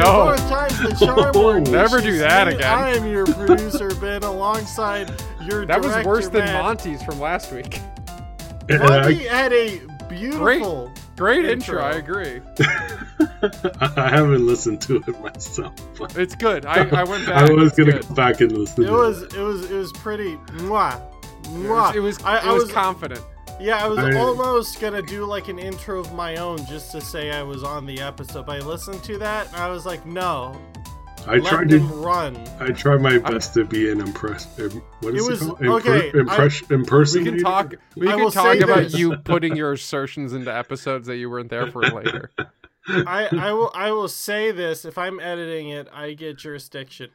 No. time's the charm. Oh, Martin. never do that Me, again. I am your producer, Ben, alongside your That was director, worse than Matt. Monty's from last week. And Monty had a beautiful. Great Intro. intro, I agree. I haven't listened to it myself. It's good. I, I went back. I was gonna good. go back and listen. It to was it. it was it was pretty mwah. It Mwah. was, it was, I, it I was was confident. Yeah, I was I- almost gonna do like an intro of my own just to say I was on the episode. But I listened to that and I was like, no, I let tried them to. run. I tried my best to be an impress. What is It it, was- called? okay, Impress, We can talk. We I can talk about this. you putting your assertions into episodes that you weren't there for later. I, I will I will say this: if I'm editing it, I get jurisdiction.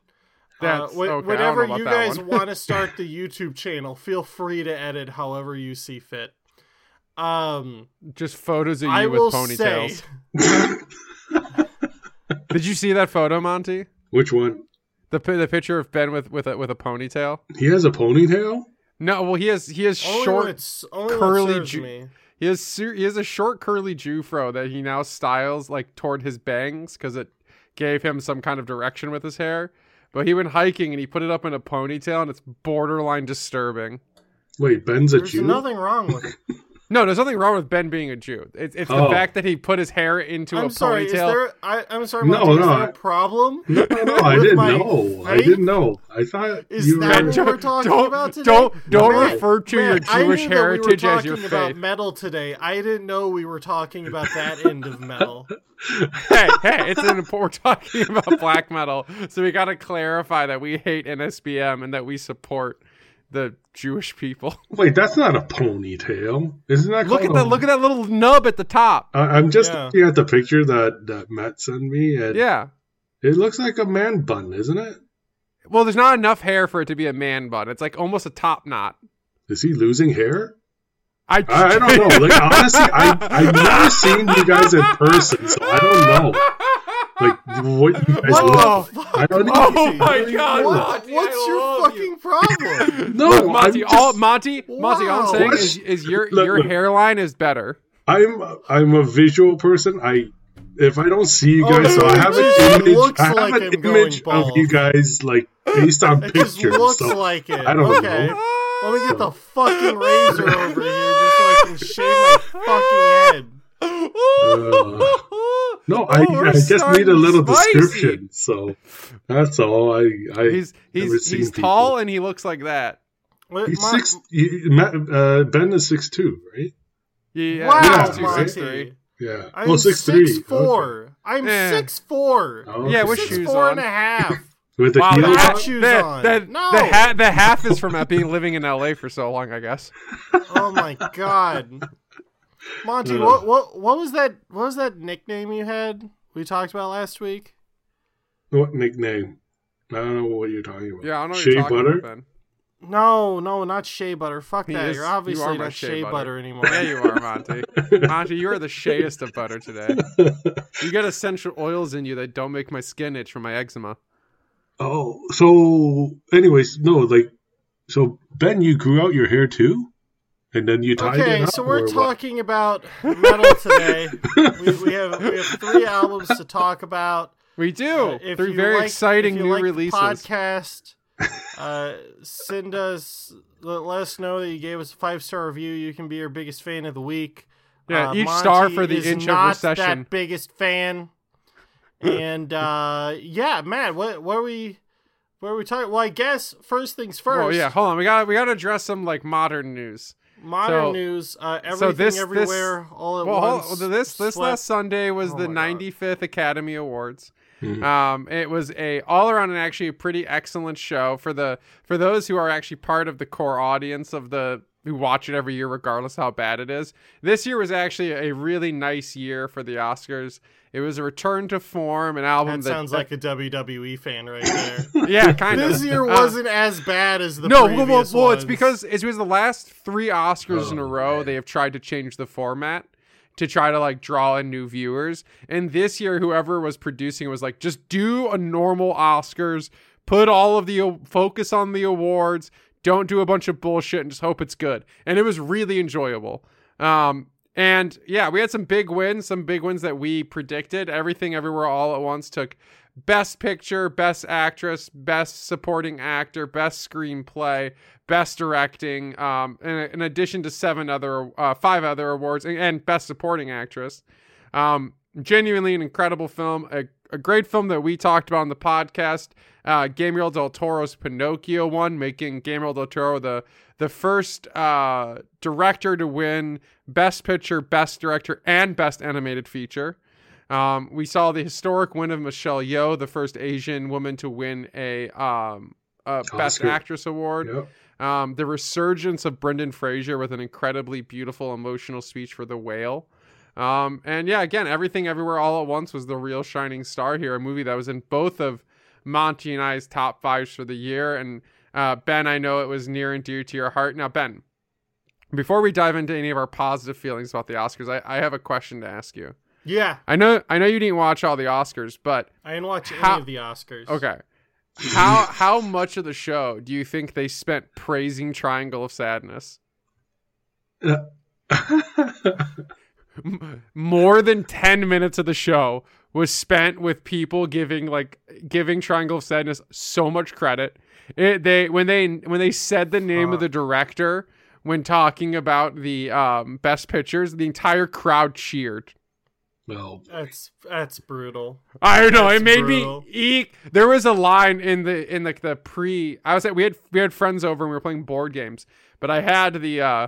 That's- uh, wh- okay, I whenever you guys want to start the YouTube channel, feel free to edit however you see fit. Um, Just photos of you I with ponytails. say, Did you see that photo, Monty? Which one? The the picture of Ben with with a, with a ponytail. He has a ponytail. No, well he has he has only short it's only curly when ju- me. he has ser- he has a short curly Jufro that he now styles like toward his bangs because it gave him some kind of direction with his hair. But he went hiking and he put it up in a ponytail and it's borderline disturbing. Wait, Ben's a There's Jew. nothing wrong with it. No, there's nothing wrong with Ben being a Jew. It's, it's the Oh. fact that he put his hair into I'm a sorry. Is ponytail. there? I, I'm sorry. No, Monty, is no, there I- a problem? No, no, no, I didn't my know. I didn't know. I thought Is you that were. what we're talking don't, about today? Don't don't Matt, refer to your Matt, I Jewish knew that heritage we were as your talking about metal today. I didn't know we were talking about that end of metal. hey, hey, it's an important. We're talking about black metal, so we got to clarify that we hate NSBM and that we support the Jewish people. Wait, that's not a ponytail. Isn't that look at called that! a- Look at that little nub at the top. I, I'm just Yeah. looking at the picture that, that Matt sent me, and Yeah. it looks like a man bun, isn't it? Well, there's not enough hair for it to be a man bun. It's like almost a top knot. Is he losing hair? I, I, I don't know. Like honestly, I I've never seen you guys in person, so I don't know. Like what you guys What look. the fuck? I don't Oh Monty? my God, What, Monty, I what's your love fucking problem? No, Look, Monty, just, all Monty, Monty, all I'm saying Wow. is, is your Look, your look. hairline is better. I'm I'm a visual person. I if I don't see you Oh, guys, so I have an image. I have like an I'm image of you guys like based on It just pictures. looks so like it. I don't okay. know. Let me get the fucking razor over here just so I can shave my fucking head. Uh, No, I, Oh, we're I just need a little spicy. description. So that's all. I I He's never he's seen he's people. tall and he looks like that. What- He's my- six. He, Matt, uh, Ben is six two, right? Yeah, Wow, Yeah, six two, right? six three. Yeah. I'm oh, six three. six four. I'm Eh. six four. Oh, Yeah, with six shoes four on. and a half. with the Wow, heel the, hat shoes the, on. the, No. the, hat, the half is from being living in LA for so long, I guess. oh my god, Monty, what what what was that? What was that nickname you had? We talked about last week. What nickname? I don't know what you're talking about. Yeah, I don't know what Shea you're talking butter. about, Ben. No, no, not shea butter. Fuck He that. is- You're you obviously are not shea shea butter. butter, anymore. Yeah, you are, Monty. Monty, you are the shayest of butter today. You got essential oils in you that don't make my skin itch from my eczema. Oh, so anyways, no, like, so Ben, you grew out your hair too, and then you tied it Okay, up. so we're what? talking about metal today. we, we have we have three albums to talk about. We do. Uh, if Three you very like- exciting if you new like the releases. Podcast. Uh, send us. Let, let us know that you gave us a five star review. You can be our biggest fan of the week. Yeah, Uh, each Monty star for the is inch of recession. That biggest fan. And uh, yeah, Matt, what what are we what are we talking? Well, I guess first things first. Oh yeah, hold on. We got we got to address some like modern news. Modern So- news. Uh, everything so this- this- everywhere all at Well, hold- once. this this Swept- last Sunday was Oh the my God. 95th Academy Awards. Mhm. Um, it was a all around and actually a pretty excellent show for the for those who are actually part of the core audience of the who watch it every year, regardless how bad it is. This year was actually a really nice year for the Oscars. It was a return to form, an album That that, sounds like a WWE fan right there. yeah, kind of. this year Uh, wasn't as bad as the no, well, well, previous well, it's because it's because the last three Oscars in a Oh, row man. they have tried to change the format to try to like draw in new viewers. And this year, whoever was producing was like, just do a normal Oscars, put all of the focus on the awards, don't do a bunch of bullshit, and just hope it's good. And it was really enjoyable. Um, and yeah, we had some big wins, some big wins that we predicted. Everything Everywhere All at Once took Best Picture, Best Actress, Best Supporting Actor, Best Screenplay, Best Directing, um, in, in addition to seven other, uh, five other awards, and, and Best Supporting Actress. Um, genuinely an incredible film, a, a great film that we talked about on the podcast. Uh, Guillermo del Toro's Pinocchio won, making Guillermo del Toro the the first uh, director to win Best Picture, Best Director, and Best Animated Feature. Um, we saw the historic win of Michelle Yeoh, the first Asian woman to win a, um, a Best Actress award. Yep. Um, the resurgence of Brendan Fraser with an incredibly beautiful, emotional speech for The Whale. Um, and yeah, again, Everything Everywhere All at Once was the real shining star here, a movie that was in both of Monty and I's top fives for the year. And uh, Ben, I know it was near and dear to your heart. Now, Ben, before we dive into any of our positive feelings about the Oscars, I, I have a question to ask you. Yeah, I know, I know you didn't watch all the Oscars, but I didn't watch How- any of the Oscars. okay, how how much of the show do you think they spent praising Triangle of Sadness? More than ten minutes of the show was spent with people giving like giving Triangle of Sadness so much credit. It, they when they when they said the name of the director when talking about the um, best pictures, the entire crowd cheered. well, That's that's brutal. I don't know. That's It made brutal. me eek. There was a line in the in like the pre. I was at we had we had friends over and we were playing board games, but I had the uh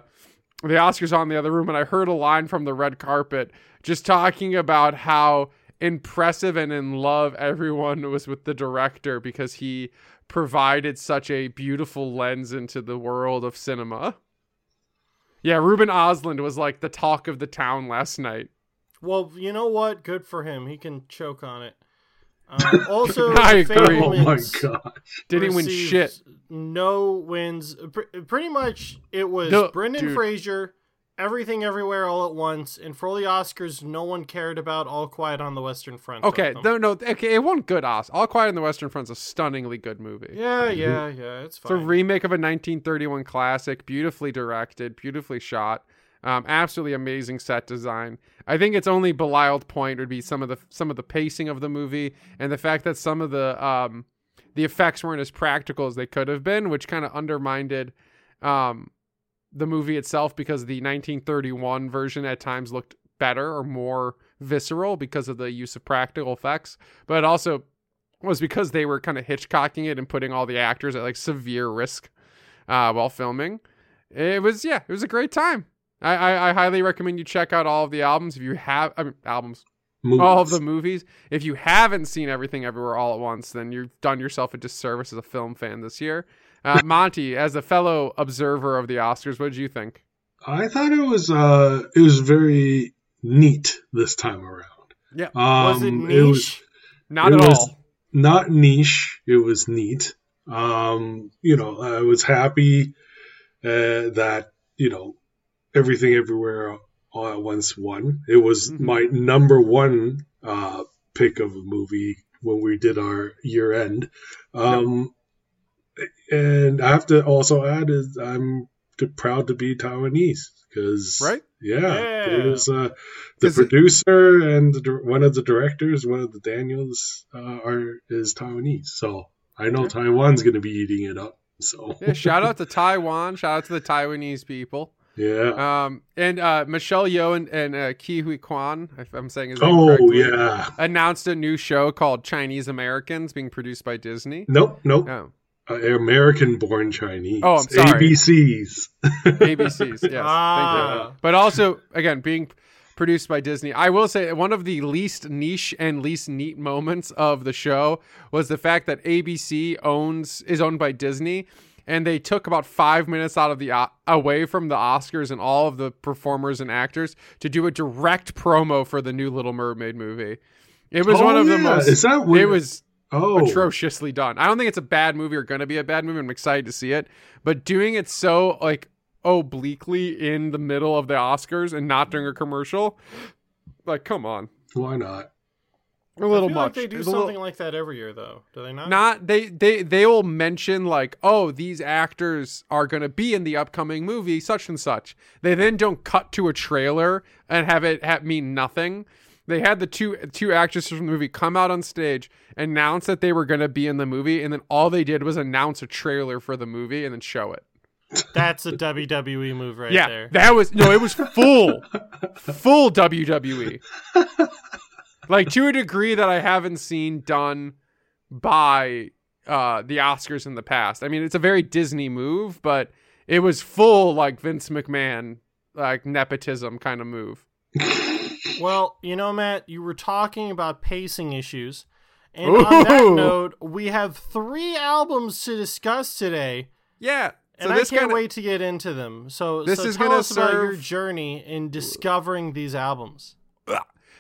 the Oscars on the other room, and I heard a line from the red carpet just talking about how impressive and in love everyone was with the director because he provided such a beautiful lens into the world of cinema. Yeah, Ruben Östlund was like the talk of the town last night. Well, you know what? Good for him. He can choke on it. Um, also, I agree. oh my Fabelmans gosh. Didn't win shit. No wins. Pr- pretty much, it was No, Brendan dude. Fraser, Everything Everywhere All at Once, and for all the Oscars, no one cared about All Quiet on the Western Front. Okay, no, no, okay, it won good Os. All Quiet on the Western Front's a stunningly good movie. Yeah, yeah, yeah. It's fine. It's a remake of a 1931 classic, beautifully directed, beautifully shot, um, absolutely amazing set design. I think its only belialed point would be some of the some of the pacing of the movie and the fact that some of the um, the effects weren't as practical as they could have been, which kind of undermined um, the movie itself because the 1931 version at times looked better or more visceral because of the use of practical effects, but it also was because they were kind of Hitchcocking it and putting all the actors at like severe risk uh, while filming. It was yeah, it was a great time. I, I, I highly recommend you check out all of the albums if you have I mean, albums, all of the movies. If you haven't seen everything everywhere all at once, then you've done yourself a disservice as a film fan this year. Uh, Monty, as a fellow observer of the Oscars, what did you think? I thought it was uh it was very neat this time around. Yeah. Um, was it niche? It was Not It at was- all. not niche. It was neat. Um, you know, I was happy uh, that you know everything everywhere all at once won. It was Mhm. my number one uh, pick of a movie when we did our year end. Um, And I have to also add is I'm proud to be Taiwanese because Right? yeah, Yeah. it was uh, the 'Cause it- producer and the, one of the directors, one of the Daniels, uh, are is Taiwanese. So I know Yeah. Taiwan's going to be eating it up. So Yeah, shout out to Taiwan. Shout out to the Taiwanese people. yeah. Um, and uh, Michelle Yeoh and, and uh, Ke Huy Quan, if I'm saying his name Oh correctly, yeah. announced a new show called Chinese Americans being produced by Disney. Nope. Nope. Oh, Uh, American-born Chinese. Oh, I'm sorry. ABCs. ABCs, yes. Thank you. Ah. But also, again, being produced by Disney. I will say one of the least niche and least neat moments of the show was the fact that ABC owns is owned by Disney and they took about 5 minutes out of the away from the Oscars and all of the performers and actors to do a direct promo for the new Little Mermaid movie. It was Oh, one of the most Is that what- it was Oh, atrociously done. I don't think it's a bad movie or going to be a bad movie. I'm excited to see it, but doing it so like obliquely in the middle of the Oscars and not during a commercial, like come on. why not? A little I feel much. Like they do It's something little- like that every year, though. Do they not? not they they they will mention like oh these actors are going to be in the upcoming movie such and such they then don't cut to a trailer and have it have mean nothing they had the two two actresses from the movie come out on stage announce that they were going to be in the movie and then all they did was announce a trailer for the movie and then show it. That's a WWE move right yeah there. that was no it was full. Full wwe like to a degree that i haven't seen done by uh the oscars in the past. I mean it's a very disney move but it was full like vince mcmahon like nepotism kind of move Well, you know, Matt, you were talking about pacing issues. And on that note, we have three albums to discuss today. yeah And so I this can't wait to get into them. So, This so is tell gonna us about your journey in discovering these albums.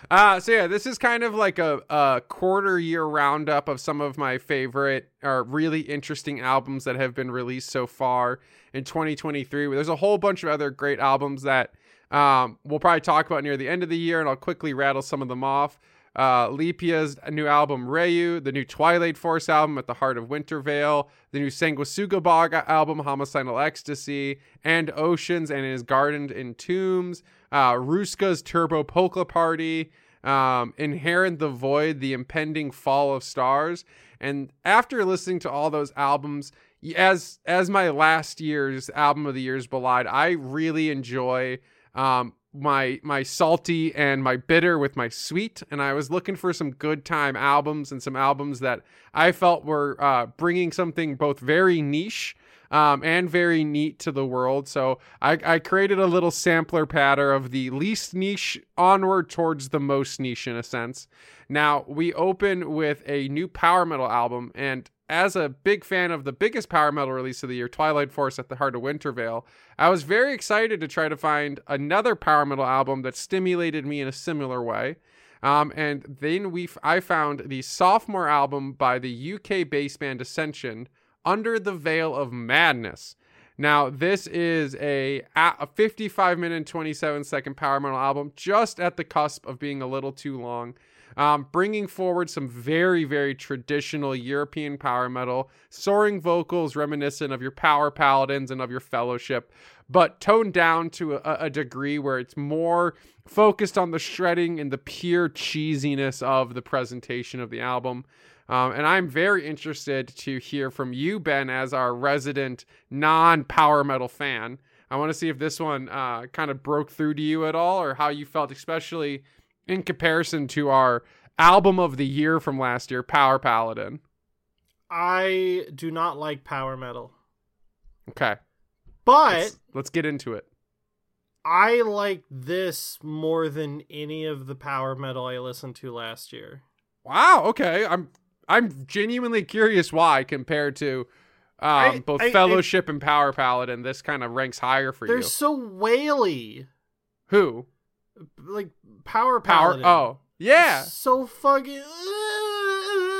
Uh, so yeah, this is kind of like a, a quarter year roundup of some of my favorite or really interesting albums that have been released so far in 2023. There's a whole bunch of other great albums that um, we'll probably talk about near the end of the year, and I'll quickly rattle some of them off. Uh, Lipia's new album Rayu, the new Twilight Force album At the Heart of Wintervale, the new Sanguisugabogg album Homicidal Ecstasy, and Oceans and His Garden in Tombs, uh, Ruska's Turbo Polka Party, um, Inherent the Void, The Impending Fall of Stars. And after listening to all those albums, as as my last year's album of the year's belied, I really enjoy um, my my salty and my bitter with my sweet, and I was looking for some good time albums and some albums that I felt were uh, bringing something both very niche um, and very neat to the world. So I, I created a little sampler patter of the least niche onward towards the most niche in a sense. Now we open with a new power metal album, and as a big fan of the biggest power metal release of the year, Twilight Force at the Heart of Wintervale, I was very excited to try to find another power metal album that stimulated me in a similar way. Um, and then we, f- I found the sophomore album by the UK bass band Ascension, Under the Veil of Madness. Now, this is a, a 55 minute and 27 second power metal album, just at the cusp of being a little too long. Um, bringing forward some very, very traditional European power metal, soaring vocals reminiscent of your Power Paladins and of your Fellowship, but toned down to a, a degree where it's more focused on the shredding and the pure cheesiness of the presentation of the album. Um, and I'm very interested to hear from you, Ben, as our resident non power metal fan. I want to see if this one uh, kind of broke through to you at all, or how you felt, especially in comparison to our album of the year from last year, Power Paladin. I do not like power metal, Okay, but let's, let's get into it. I like this more than any of the power metal I listened to last year. Wow. Okay, I'm I'm genuinely curious why compared to um, I- both I- Fellowship and Power Paladin, this kind of ranks higher for you. They're so waily. Who? Like power Power? Oh, yeah. So fucking.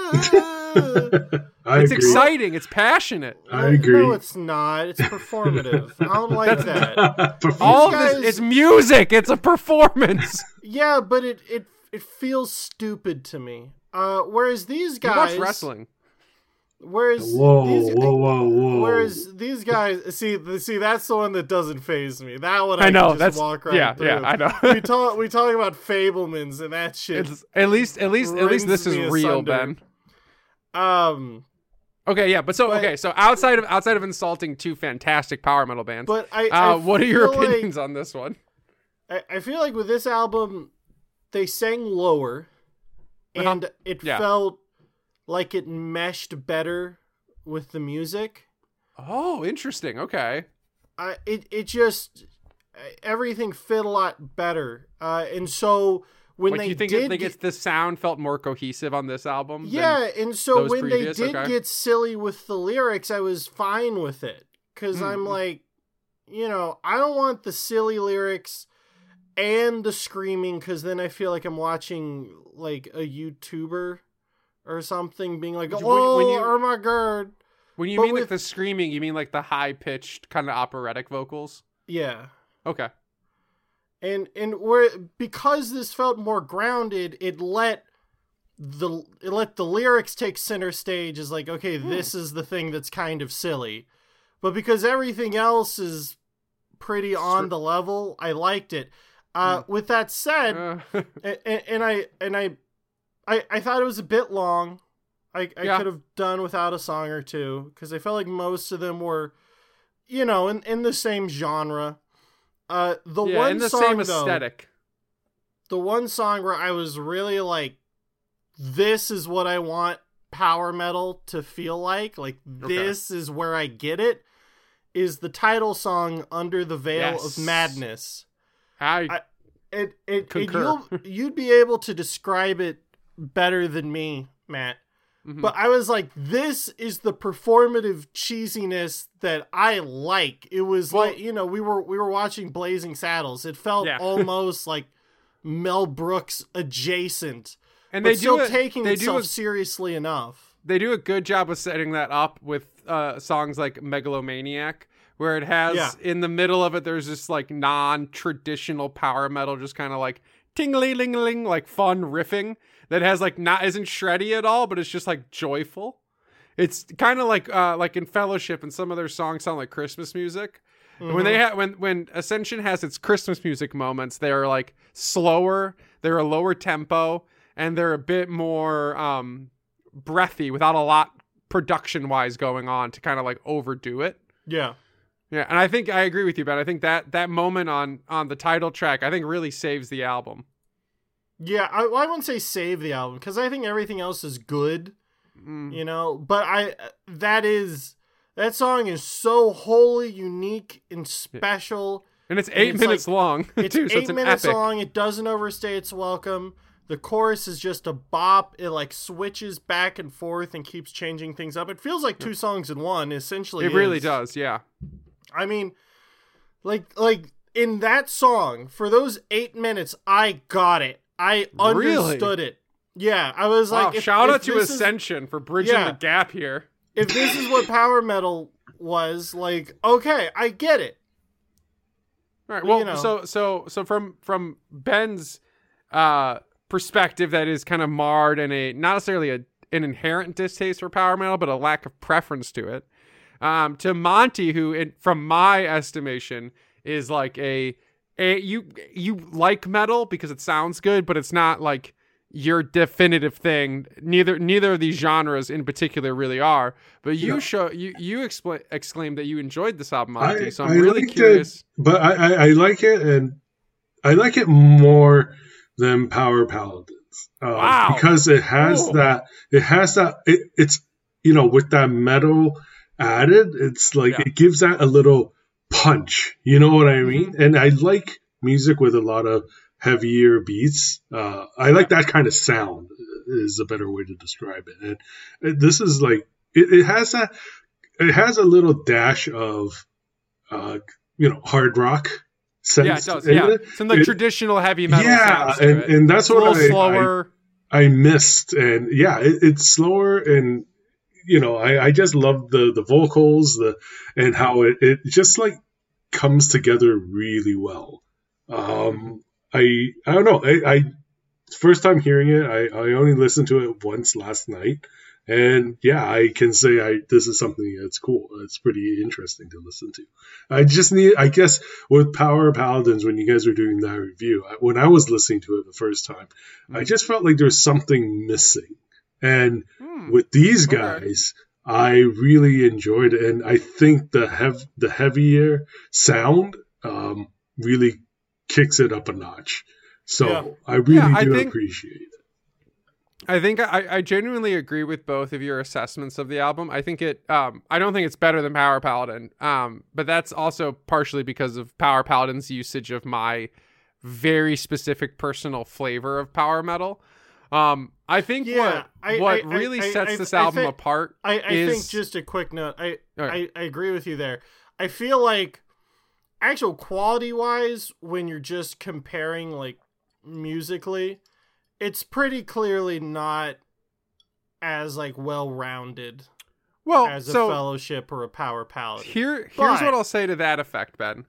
I it's agree. exciting. It's passionate. I agree. No, it's not. It's performative. I don't like that. All guys- this it's music. It's a performance. Yeah, but it it it feels stupid to me. Uh, whereas these you guys, watch wrestling. Whereas whoa, these, whoa, whoa, whoa. Whereas these guys, see, see, that's the one that doesn't phase me. That one I, I know. can just That's walk right yeah, through. yeah. I know. we talk, we talk about Fabelmans and that shit. it's at least, at least, at least this is real, asunder. Ben. Um, Okay, yeah, but so But- okay, so outside of outside of insulting two fantastic power metal bands, but I, uh, I what are your feel like- opinions on this one? I, I feel like with this album, they sang lower. And it Yeah. felt like it meshed better with the music. Oh, interesting. Okay. I it it just everything fit a lot better. Uh, and so when like they you think did it's the sound felt more cohesive on this album? yeah, and so when previous? they did Okay. get silly with the lyrics, I was fine with it because I'm Mm. like, you know, I don't want the silly lyrics and the screaming because then I feel like I'm watching like a YouTuber or something being like, When you- oh, when you- oh my god, When you But mean with- like the screaming, you mean like the high pitched kind of operatic vocals? yeah. Okay. and and where because this felt more grounded it let the it let the lyrics take center stage is like okay hmm. this is the thing that's kind of silly but because everything else is pretty on the level i liked it uh, with that said Uh, and, and i and I, I i thought it was a bit long i, I Yeah. could have done without a song or two because i felt like most of them were you know in, in the same genre uh the yeah, one in the song same though, the one song where I was really like, this is what I want power metal to feel like. Like, Okay. this is where I get it. Is the title song "Under the Veil Yes. of Madness"? I, I- It it, it you'll you'd be able to describe it better than me, Matt. Mhm. But I was like, this is the performative cheesiness that I like. It was Well- like, you know, we were we were watching Blazing Saddles. It felt Yeah. almost like Mel Brooks adjacent, and they still do it, taking they do itself a, seriously enough. they do a good job of setting that up with uh, songs like Megalomaniac, where it has Yeah. in the middle of it, there's this like non-traditional power metal, just kind of like tingly ling ling, like fun riffing that has like not isn't shreddy at all, but it's just like joyful. It's kind of like uh, like in Fellowship, and some of their songs sound like Christmas music. And When they ha- when when Ascension has its Christmas music moments, they're like slower, they're a lower tempo, and they're a bit more um breathy without a lot production wise going on to kind of like overdo it. yeah, Yeah, and I think I agree with you, Ben. I think that that moment on on the title track, I think really saves the album. yeah. I, I wouldn't say save the album because I think everything else is good. Mm. you know but i that is that song is so wholly unique and special And it's eight it's minutes like- long it's too, so eight it's minutes epic. long it doesn't overstay its welcome the chorus is just a bop it like switches back and forth and keeps changing things up it feels like two songs in one essentially It really does, yeah. I mean like like in that song for those eight minutes i got it i Really? understood it yeah i was Wow, like if- shout if out to this is- Ascension for bridging Yeah. the gap here. if this is what power metal was like okay i get it All right. You Well, know. so so so from from Ben's uh perspective, that is kind of marred in a not necessarily a an inherent distaste for power metal, but a lack of preference to it. Um, to Monty, who, in, from my estimation, is like a a you you like metal because it sounds good, but it's not like your definitive thing. Neither neither of these genres in particular really are. But you Yeah. show you you expl- exclaimed that you enjoyed this album, Monty. I- so I'm I really liked it. curious. but I, I, I like it, and I like it more than Power Paladins. Uh, Wow. Because it has that, it has that, it, it's, you know, with that metal added, it's like, Yeah. it gives that a little punch. You know what I mean? Mm-hmm. And I like music with a lot of heavier beats. Uh, I like that kind of sound, is a better way to describe it. And this is like, it, it has that, it has a little dash of, uh, you know, hard rock sense. Yeah, it does. in Yeah, it. some like It- traditional heavy metal yeah, and, and that's It's a what little I, I, slower. I missed. And yeah, it, it's slower and you know, I, I just love the the vocals, the and how it, it just like comes together really well. Um I I don't know. I, I first time hearing it, I, I only listened to it once last night. And yeah, I can say I this is something that's cool. It's pretty interesting to listen to. I just need, I guess, with Power Paladins, when you guys were doing that review, I- when I was listening to it the first time, I just felt like there's something missing. And Hmm. with these Okay. guys, I really enjoyed it, and I think the hev- the heavier sound um, really kicks it up a notch. So Yeah. I really Yeah, I do think- appreciate it. I think I, I genuinely agree with both of your assessments of the album. I think it um I don't think it's better than Power Paladin. Um but that's also partially because of Power Paladin's usage of my very specific personal flavor of power metal. Um I think Yeah, what I- what I- really I- sets this album think- apart I, I is think just a quick note. I, Okay. I I agree with you there. I feel like actual quality wise, when you're just comparing like musically, it's pretty clearly not as like well rounded well as a so fellowship or a power paladin. Here, here's But- what I'll say to that effect, Ben,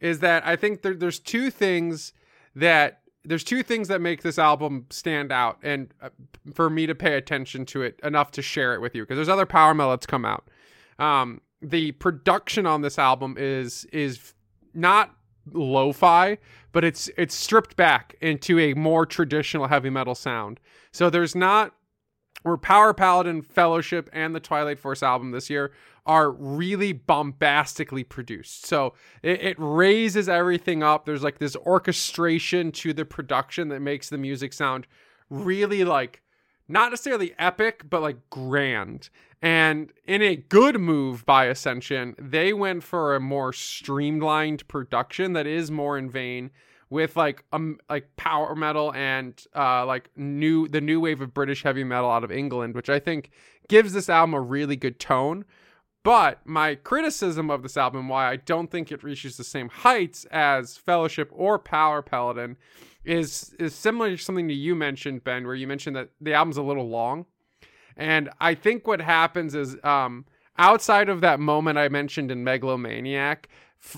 is that I think there, there's two things that there's two things that make this album stand out and uh, for me to pay attention to it enough to share it with you because there's other power metal that's come out. Um, the production on this album is is not lo-fi, but it's it's stripped back into a more traditional heavy metal sound. So there's not where Power Paladin Fellowship and the Twilight Force album this year are really bombastically produced. So it, it, raises everything up. There's like this orchestration to the production that makes the music sound really like not necessarily epic, but like grand. And in a good move by Ascension, they went for a more streamlined production that is more in vein with like um like power metal and uh like new the new wave of British heavy metal out of England, which I think gives this album a really good tone. But my criticism of this album, why I don't think it reaches the same heights as Fellowship or Power Paladin, is is similar to something that you mentioned, Ben, where you mentioned that the album's a little long. And I think what happens is um, outside of that moment I mentioned in Megalomaniac,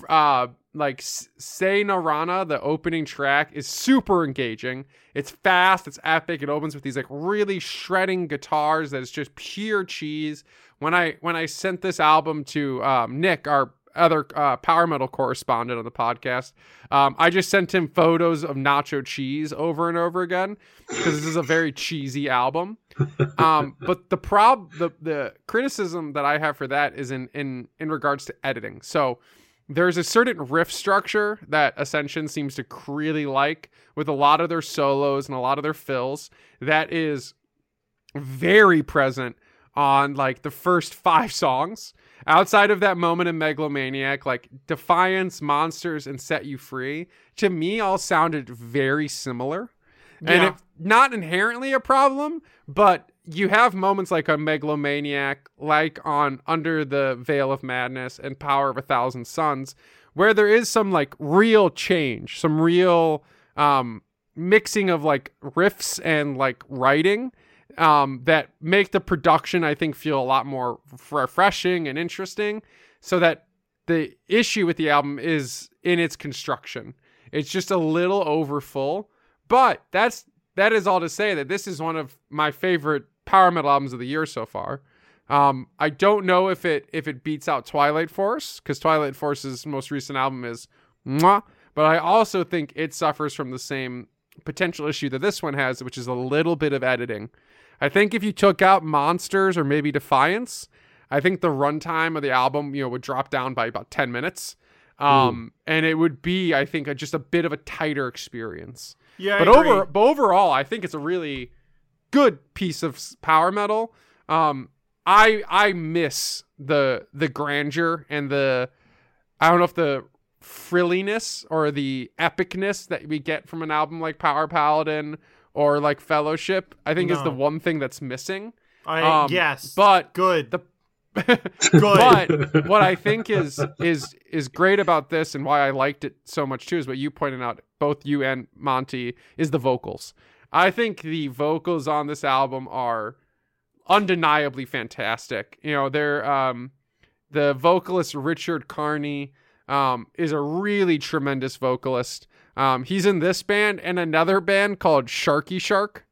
uh, like Say No Rana, the opening track is super engaging. It's fast, it's epic. It opens with these like really shredding guitars that is just pure cheese. When I when I sent this album to um, Nick, our other uh, power metal correspondent on the podcast. Um, I just sent him photos of nacho cheese over and over again because this is a very cheesy album. Um, but the prob the the criticism that I have for that is in in in regards to editing. So there's a certain riff structure that Ascension seems to really like with a lot of their solos and a lot of their fills that is very present on like the first five songs outside of that moment in Megalomaniac, like Defiance, Monsters, and Set You Free, to me all sounded very similar. Yeah. And it, not inherently a problem, but you have moments like on Megalomaniac, like on Under the Veil of Madness and Power of a Thousand Suns, where there is some like real change, some real um, mixing of like riffs and like writing um, that make the production, I think, feel a lot more refreshing and interesting. So that the issue with the album is in its construction. It's just a little over full, but that's that is all to say that this is one of my favorite power metal albums of the year so far. Um, I don't know if it if it beats out Twilight Force because Twilight Force's most recent album is mwah, but I also think it suffers from the same potential issue that this one has, which is a little bit of editing. I think if you took out Monsters or maybe Defiance, I think the runtime of the album, you know, would drop down by about 10 minutes. Um, and it would be, I think, a, just a bit of a tighter experience. Yeah, but over, but overall, I think it's a really good piece of power metal. Um, I I miss the the grandeur and the I don't know if the frilliness or the epicness that we get from an album like Power Paladin or like Fellowship. I think no. is the one thing that's missing. I um, yes, but good. The but what I think is is is great about this and why I liked it so much too is what you pointed out, both you and Monty, is the vocals. I think the vocals on this album are undeniably fantastic. You know, they're um the vocalist Richard Carney um is a really tremendous vocalist. Um, he's in this band and another band called Sharky Shark,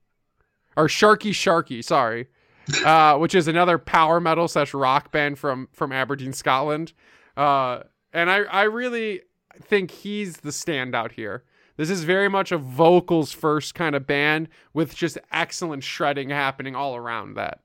or Sharky Sharky, sorry, uh, which is another power metal slash rock band from from Aberdeen, Scotland. Uh, and I I really think he's the standout here. This is very much a vocals first kind of band with just excellent shredding happening all around that.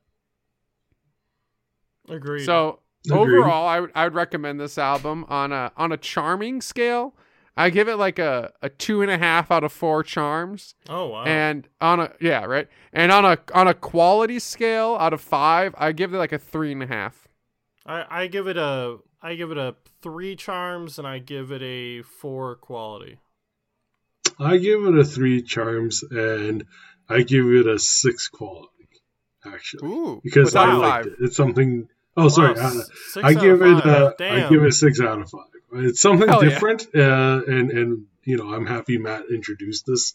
Agreed. So Agreed. overall, I would I would recommend this album on a on a charming scale. I give it like a, a two and a half out of four charms. Oh wow! And on a yeah right, and on a on a quality scale out of five, I give it like a three and a half. I I give it a I give it a three charms, and I give it a four quality. I give it a three charms, and I give it a six quality. Actually, Ooh, because I liked it. It's something. Oh, sorry. Wow, I, I give it. A, I give it a six out of five. It's something Hell different, yeah. uh, and and you know I'm happy Matt introduced this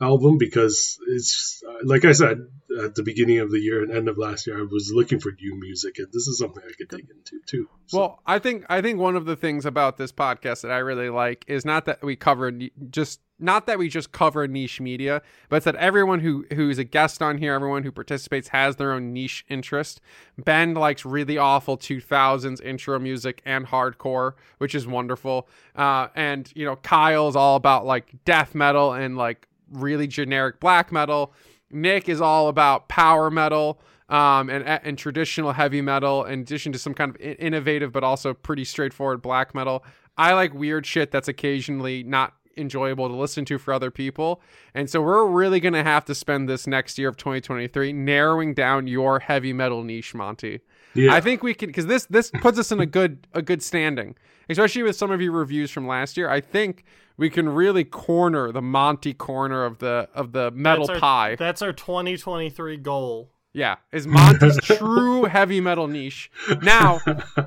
album because it's like I said at the beginning of the year and end of last year, I was looking for new music, and this is something I could dig into too. So. Well, I think I think one of the things about this podcast that I really like is not that we cover just not that we just cover niche media, but that everyone who who's a guest on here, everyone who participates has their own niche interest. Ben likes really awful 2000s intro music and hardcore, which is wonderful. Uh, and you know, Kyle's all about like death metal and like really generic black metal. Nick is all about power metal um, and and traditional heavy metal, in addition to some kind of innovative but also pretty straightforward black metal. I like weird shit that's occasionally not enjoyable to listen to for other people. And so we're really going to have to spend this next year of 2023 narrowing down your heavy metal niche, Monty. Yeah. I think we can because this this puts us in a good a good standing, especially with some of your reviews from last year. I think we can really corner the Monty corner of the of the metal that's our, pie. That's our 2023 goal. Yeah, is Monty's true heavy metal niche. Now,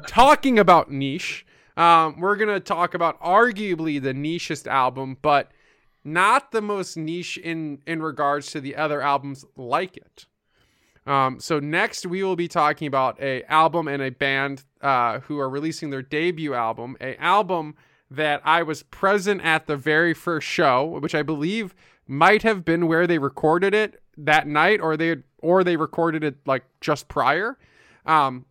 talking about niche, um, we're gonna talk about arguably the nichest album, but not the most niche in in regards to the other albums like it. Um, so next we will be talking about a album and a band uh, who are releasing their debut album, a album that I was present at the very first show, which I believe might have been where they recorded it that night, or they or they recorded it like just prior. Um,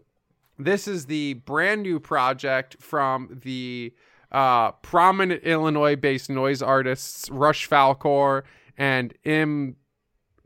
this is the brand new project from the uh, prominent Illinois-based noise artists Rush Falcor and Im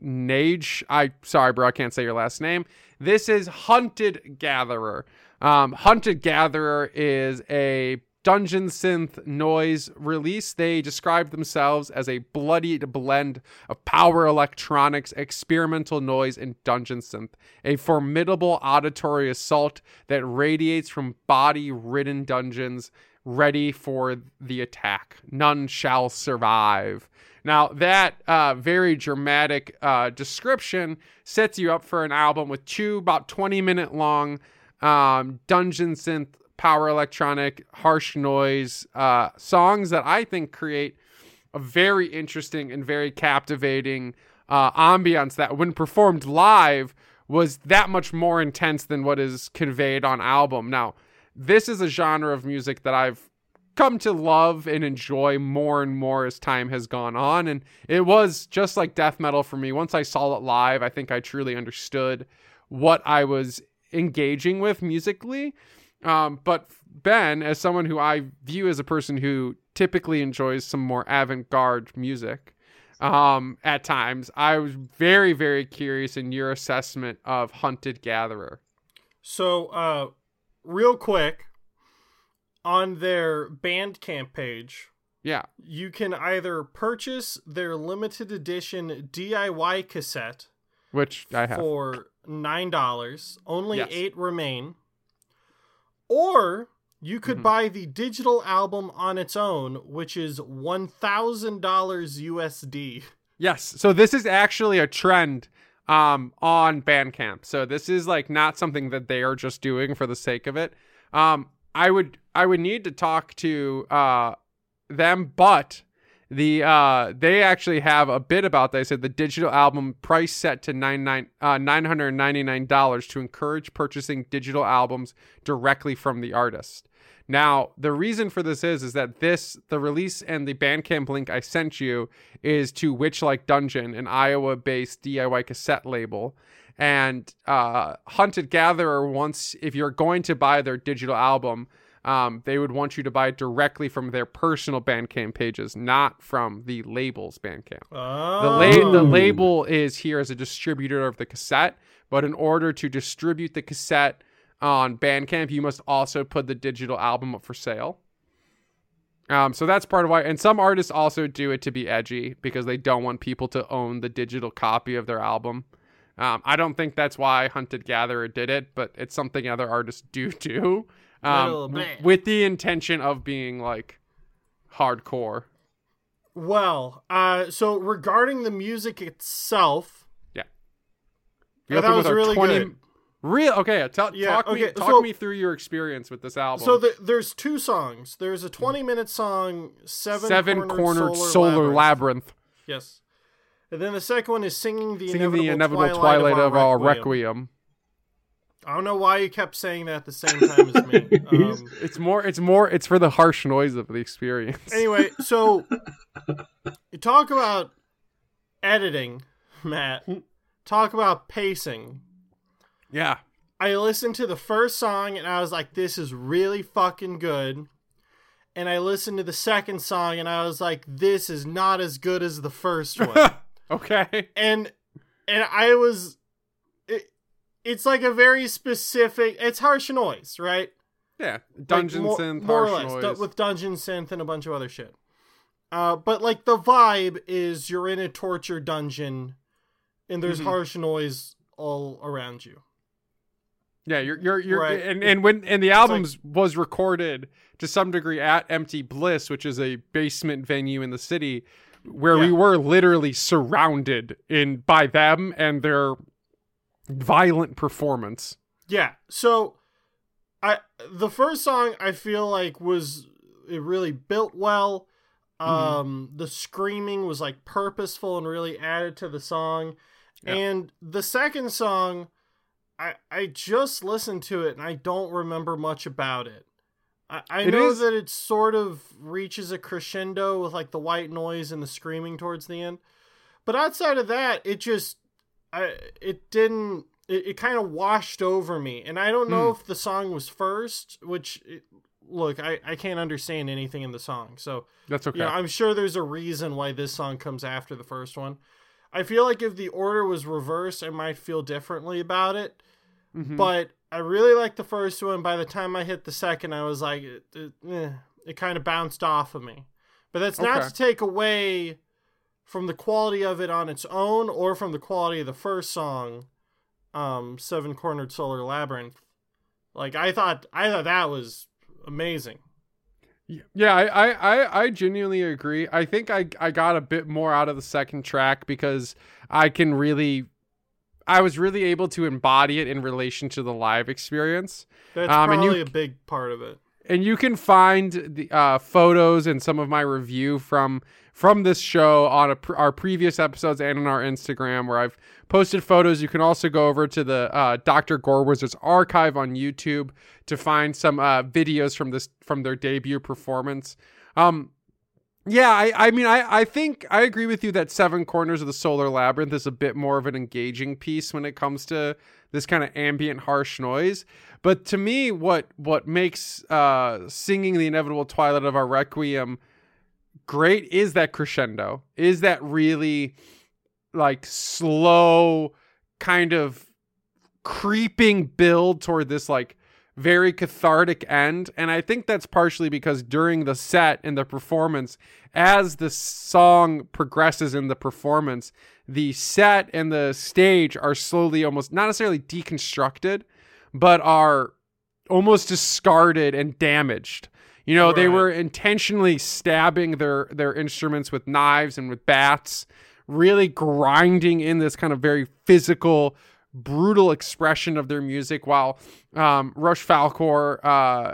Nage. I sorry, bro, I can't say your last name. This is Hunted Gatherer. Um, Hunted Gatherer is a dungeon synth noise release. They describe themselves as a bloodied blend of power electronics, experimental noise, and dungeon synth. A formidable auditory assault that radiates from body ridden dungeons ready for the attack. None shall survive. Now, that uh, very dramatic uh, description sets you up for an album with two about 20 minute long um, dungeon synth power electronic, harsh noise uh, songs that I think create a very interesting and very captivating uh, ambiance that, when performed live, was that much more intense than what is conveyed on album. Now, this is a genre of music that I've come to love and enjoy more and more as time has gone on. And it was just like death metal for me. Once I saw it live, I think I truly understood what I was engaging with musically. Um, but Ben, as someone who I view as a person who typically enjoys some more avant-garde music, um, at times, I was very, very curious in your assessment of Hunted Gatherer. So, uh, real quick, on their Bandcamp page, yeah, you can either purchase their limited edition DIY cassette, which I have for nine dollars. Only yes. eight remain or you could mm-hmm. buy the digital album on its own, which is $1,000 USD. Yes. So this is actually a trend um, on Bandcamp. So this is like not something that they are just doing for the sake of it. Um, I would I would need to talk to uh, them, but the uh, they actually have a bit about that. They said the digital album price set to nine nine uh, nine hundred ninety nine dollars to encourage purchasing digital albums directly from the artist. Now, the reason for this is is that this the release and the Bandcamp link I sent you is to Witch Like Dungeon, an Iowa-based DIY cassette label. And uh, Hunted Gatherer wants if you're going to buy their digital album, um, they would want you to buy directly from their personal Bandcamp pages, not from the label's Bandcamp. Oh. The, la- the label is here as a distributor of the cassette, but in order to distribute the cassette on Bandcamp, you must also put the digital album up for sale. Um, so that's part of why, and some artists also do it to be edgy because they don't want people to own the digital copy of their album. Um, I don't think that's why Hunted Gatherer did it, but it's something other artists do do um, with the intention of being like hardcore. Well, uh, so regarding the music itself, yeah, yeah that was really 20... good. Real okay. Tell, yeah, talk okay. me talk so, me through your experience with this album. So the, there's two songs. There's a 20 minute song, seven seven cornered, solar, solar labyrinth. labyrinth. Yes, And then the second one is singing the Singing inevitable, the inevitable twilight, twilight, of our requiem. requiem. I don't know why you kept saying that at the same time as me. Um, It's more. It's more. It's for the harsh noise of the experience. anyway, so you talk about editing, Matt. Talk about pacing. Yeah. I listened to the first song and I was like, this is really fucking good. And I listened to the second song and I was like, this is not as good as the first one. okay. and and I was it, it's like a very specific it's harsh noise, right? Yeah. Like, Dungeon more, synth, more or less, du- with dungeon synth and a bunch of other shit. Uh, but like the vibe is you're in a torture dungeon, and there's Mhm. harsh noise all around you. Yeah, you're you're you're Right. and and when and the albums was recorded to some degree at Empty Bliss, which is a basement venue in the city where we were literally surrounded in by them and their violent performance. Yeah. So, I the first song I feel like was it really built well. Mm-hmm. Um, the screaming was like purposeful and really added to the song. Yeah. And the second song, I I just listened to it and I don't remember much about it. I, I It know is- that it sort of reaches a crescendo with like the white noise and the screaming towards the end, but outside of that, it just I it didn't it, it kind of washed over me and i don't know Hmm. if the song was first which it, look I, I can't understand anything in the song so That's okay. you know, i'm sure there's a reason why this song comes after the first one i feel like if the order was reversed i might feel differently about it Mhm. but i really like the first one by the time i hit the second i was like it, it, eh, it kind of bounced off of me but that's not Okay. to take away from the quality of it on its own or from the quality of the first song um seven cornered solar labyrinth like i thought i thought that was amazing Yeah, I, I, I, I genuinely agree. I think I, I got a bit more out of the second track because I can really, I was really able to embody it in relation to the live experience. that's Um, and you- probably a big part of it And you can find the uh, photos and some of my review from from this show on pr- our previous episodes and on our Instagram, where I've posted photos. You can also go over to the uh, Dr. Gore Wizards archive on YouTube to find some uh, videos from this from their debut performance. Um, yeah, I, I mean, I, I think I agree with you that Seven Corners of the Solar Labyrinth is a bit more of an engaging piece when it comes to this kind of ambient harsh noise. But to me, what what makes uh, singing the inevitable twilight of our requiem great is that crescendo, is that really like slow kind of creeping build toward this like very cathartic end. And I think that's partially because during the set and the performance, as the song progresses in the performance, the set and the stage are slowly almost not necessarily deconstructed, but are almost discarded and damaged. You know, they were intentionally stabbing their their instruments with knives and with bats, really grinding in this kind of very physical, brutal expression of their music while um, Rush Falcor uh,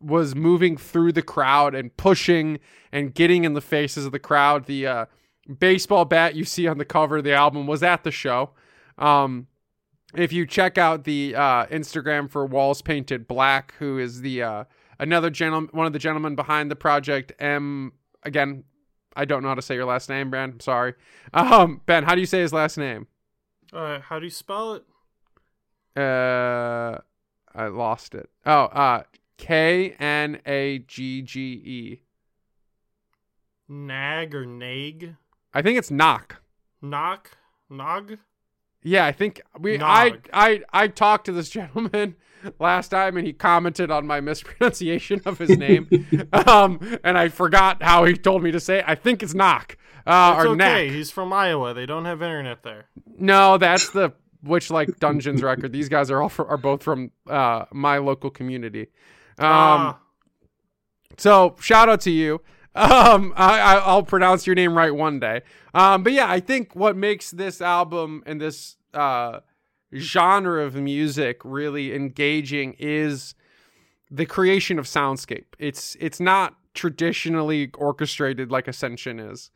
was moving through the crowd and pushing and getting in the faces of the crowd. The uh, baseball bat you see on the cover of the album was at the show. Um, if you check out the uh, Instagram for Walls Painted Black, who is the uh, another gentleman, one of the gentlemen behind the project, M. Again, I don't know how to say your last name, Ben. I'm sorry. Um, ben, how do you say his last name? Uh how do you spell it Uh, I lost it. Oh, uh, K N A G G E. nag or nag I think it's knock. knock nog Yeah, I think we. I Nog. I I talked to this gentleman last time, and he commented on my mispronunciation of his name. um, and I forgot how he told me to say. it. I think it's knock. Uh, it's or okay knack. he's from iowa they don't have internet there No, that's the Witch Like Dungeons record. These guys are all fr- are both from uh my local community. Um, Ah, so shout out to you. Um, I, I I'll pronounce your name right one day. Um, but yeah, I think what makes this album and this uh genre of music really engaging is the creation of soundscape. It's it's not traditionally orchestrated like Ascension is,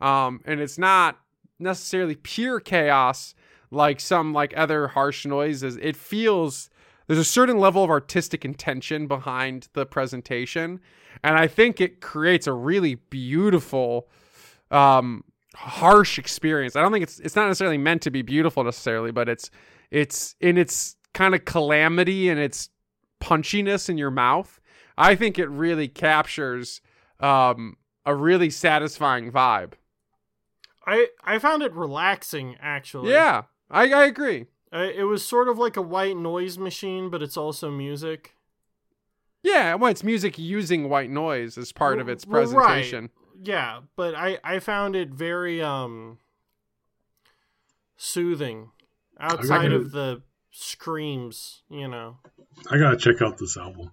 um, and it's not necessarily pure chaos like some like other harsh noises. It feels there's a certain level of artistic intention behind the presentation, and I think it creates a really beautiful um harsh experience. I don't think it's it's not necessarily meant to be beautiful necessarily, but it's it's in its kind of calamity and its punchiness in your mouth. I think it really captures um, a really satisfying vibe. I I found it relaxing actually. Yeah, I, I agree. Uh, it was sort of like a white noise machine, but it's also music. Yeah, well, it's music using white noise as part of its presentation. Right. Yeah, but I I found it very um soothing outside of the screams, you know. I gotta check out this album.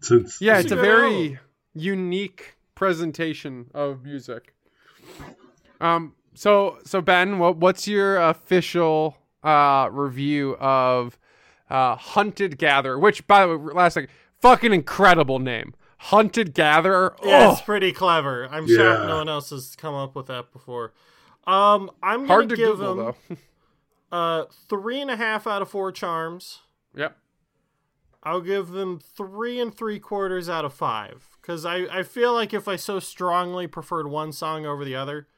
Since yeah, it's a very unique presentation of music. Um, so so Ben, what what's your official uh review of uh Hunted Gatherer? Which, by the way, last thing, fucking incredible name, Hunted Gatherer. Yeah, oh. it's pretty clever. I'm yeah. shocked no one else has come up with that before. Um, I'm hard to give Google, him though. uh three and a half out of four charms. Yep. I'll give them three and three quarters out of five because I, I feel like if I so strongly preferred one song over the other,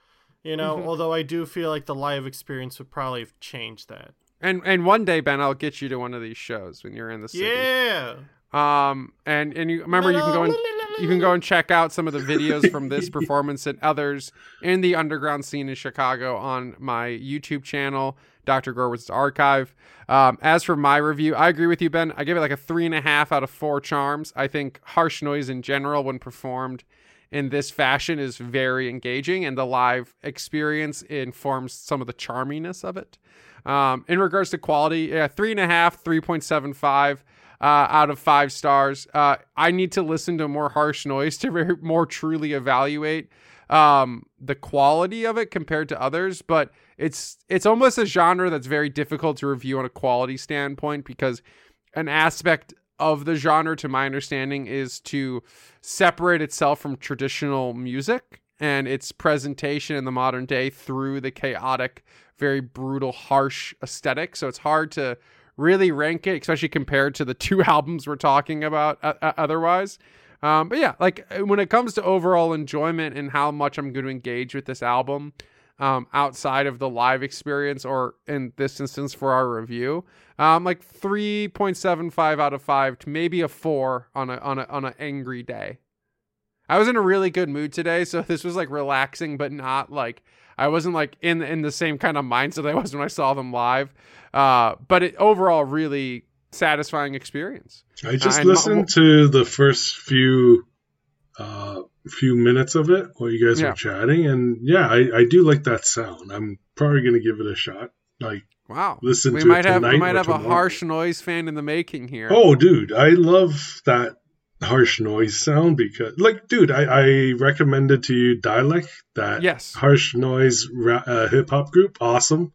you know, mm-hmm. although I do feel like the live experience would probably change that. And and one day, Ben, I'll get you to one of these shows when you're in the city. Yeah. Um, and and you remember you can go and you can go and check out some of the videos from this performance and others in the underground scene in Chicago on my YouTube channel, Dr. Gore Wizard's Archive. Um, as for my review, I agree with you, Ben. I give it like a three and a half out of four charms. I think harsh noise in general, when performed in this fashion, is very engaging, and the live experience informs some of the charminess of it. Um, in regards to quality, yeah, three and a half, 3.75 uh, out of five stars. Uh, I need to listen to more harsh noise to more truly evaluate um, the quality of it compared to others, but it's it's almost a genre that's very difficult to review on a quality standpoint because an aspect of the genre to my understanding is to separate itself from traditional music and its presentation in the modern day through the chaotic very brutal harsh aesthetic. So it's hard to really rank it especially compared to the two albums we're talking about uh, otherwise. Um, but yeah like when it comes to overall enjoyment and how much i'm going to engage with this album um, outside of the live experience, or in this instance for our review, um, like three point seven five out of five to maybe a four on a on a on an angry day. I was in a really good mood today, so this was like relaxing, but not like I wasn't like in in the same kind of mindset I was when I saw them live. Uh, but it overall really satisfying experience. I just uh, listened to the first few uh, few minutes of it while you guys yeah. were chatting, and yeah, I, I do like that sound. I'm probably gonna give it a shot. Like, wow, listen we to might it have we might have tomorrow. a harsh noise fan in the making here. Oh, dude, I love that harsh noise sound because, like, dude, I, I recommended to you Dälek, that yes harsh noise ra- uh, hip hop group, awesome.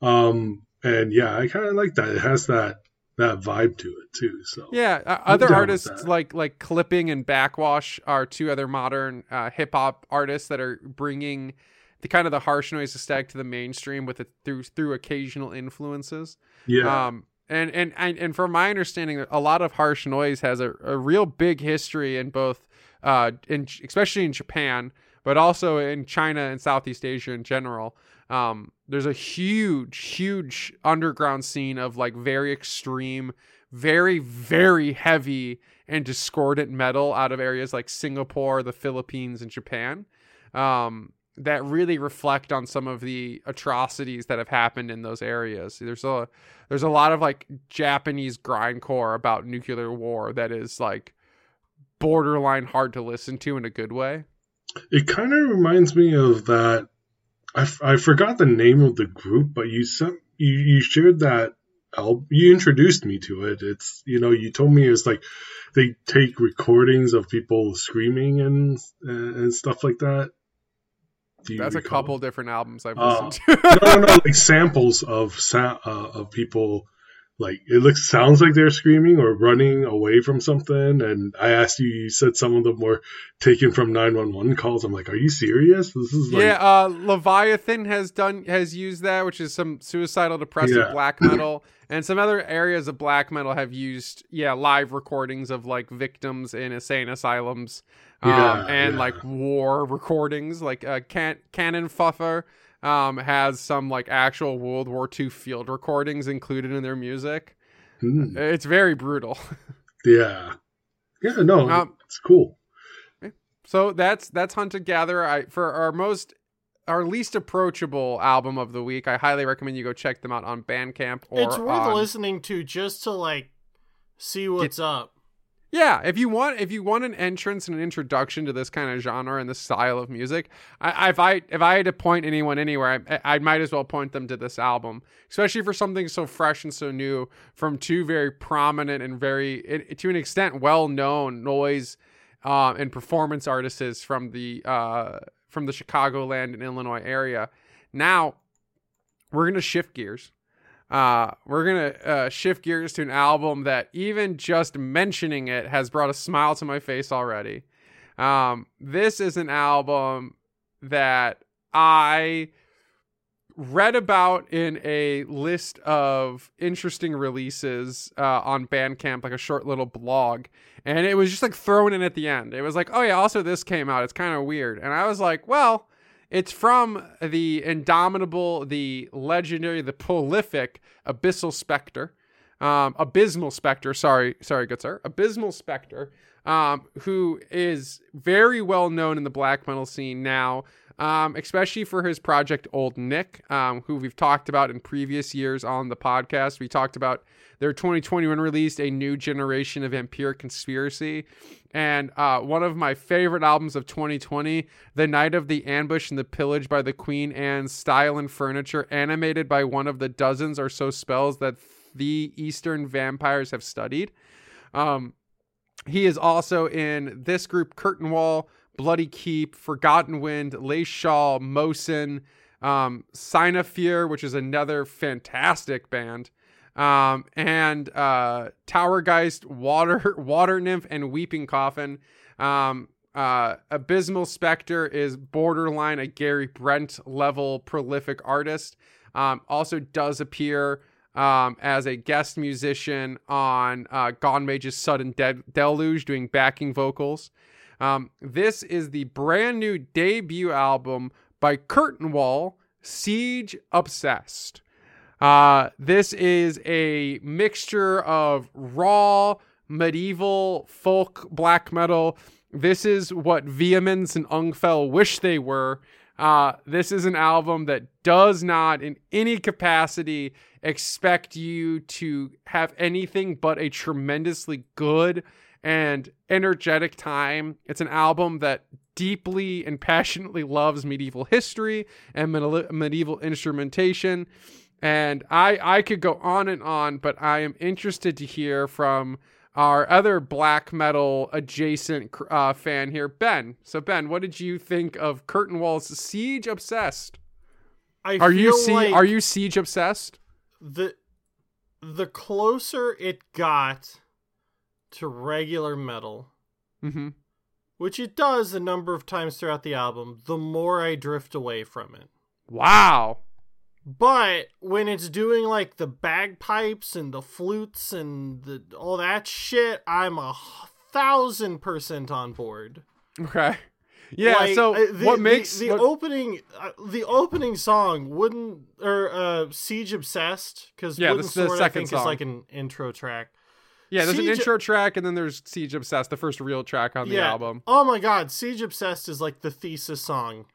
Um, and yeah, I kind of like that. It has that that vibe to it too. So yeah, uh, other artists like like Clipping and Backxwash are two other modern uh, hip hop artists that are bringing the kind of the harsh noise aesthetic to the mainstream with it through through occasional influences. Yeah. Um, and, and and and from my understanding, a lot of harsh noise has a, a real big history in both, uh, in especially in Japan, but also in China and Southeast Asia in general. Um, there's a huge, huge underground scene of like very extreme, very, very heavy and discordant metal out of areas like Singapore, the Philippines, and Japan. Um, that really reflect on some of the atrocities that have happened in those areas. There's a there's a lot of like Japanese grindcore about nuclear war that is like borderline hard to listen to in a good way. It kind of reminds me of that I, f- I forgot the name of the group, but you sent you, you shared that album. You introduced me to it. It's you know you told me it's like they take recordings of people screaming and and stuff like that. That's recall? a couple different albums I've uh, listened to. no, no, no, like samples of sa- uh, of people like it looks sounds like they're screaming or running away from something. And I asked you, you said some of them were taken from nine one one calls. I'm like, are you serious? This is like, yeah. Uh, Leviathan has done has used that, which is some suicidal depressive Yeah. black metal, and some other areas of black metal have used yeah live recordings of like victims in insane asylums, um, Yeah, and yeah. like war recordings. Like uh, Can- Kanonenfieber um has some like actual World War II field recordings included in their music. hmm, It's very brutal. yeah, yeah. No, Um, it's cool. So that's that's Hunted Gatherer. I for our most our least approachable album of the week. I highly recommend you go check them out on Bandcamp or it's worth on- listening to just to like see what's up. Yeah, if you want if you want an entrance and an introduction to this kind of genre and this style of music, I, if I if I had to point anyone anywhere, I, I might as well point them to this album, especially for something so fresh and so new from two very prominent and very to an extent well known noise uh, and performance artists from the uh, from the Chicagoland and Illinois area. Now we're gonna shift gears uh, we're gonna uh, shift gears to an album that even just mentioning it has brought a smile to my face already. Um, this is an album that I read about in a list of interesting releases uh, on Bandcamp, like a short little blog, and it was just like thrown in at the end. It was like, oh yeah, also this came out. It's kind of weird, and I was like, well. It's from the indomitable, the legendary, the prolific Abyssal Spectre, um, Abysmal Spectre. Sorry, sorry, good sir, Abysmal Spectre, um, who is very well known in the black metal scene now, um, especially for his project Old Nick, um, who we've talked about in previous years on the podcast. We talked about their 2021 released a new generation of Empiric Conspiracy. And uh, one of my favorite albums of 2020, The Night of the Ambush and the Pillage by the Queen Anne's Style and Furniture, animated by one of the dozens or so spells that the Eastern vampires have studied. Um, he is also in this group Curta'n Wall, Bloody Keep, Forgotten Wind, Lace Shawl, Mosin, um, Fear, which is another fantastic band, um, and uh, Towergeist, Water, Water Nymph, and Weeping Coffin. Um, uh, Abysmal Spectre is borderline a Gary Brent level prolific artist. Um, also does appear um, as a guest musician on uh, Gone Mage's Sudden De- Deluge, doing backing vocals. Um, this is the brand new debut album by Curta'n Wall, Siege Obsessed. Uh, this is a mixture of raw medieval folk black metal. This is what Vehemence and Ungfell wish they were. Uh, this is an album that does not, in any capacity, expect you to have anything but a tremendously good and energetic time. It's an album that deeply and passionately loves medieval history and medieval instrumentation. And I I could go on and on, but I am interested to hear from our other black metal adjacent uh, fan here, Ben. So Ben, what did you think of Curta'n Wall's Siege Obsessed? I Are you sie- like are you Siege Obsessed? the the closer it got to regular metal, Mm-hmm. which it does a number of times throughout the album, the more I drift away from it. Wow. But when it's doing like the bagpipes and the flutes and the all that shit, I'm a thousand percent on board. Okay. Yeah. Like, so uh, the, what makes the, what- opening uh, the opening song wouldn't or uh Siege Obsessed because Yeah, this is the second I think song. is like an intro track. Yeah? There's an intro track and then there's Siege Obsessed, the first real track on the yeah. album. Oh my god, Siege Obsessed is like the thesis song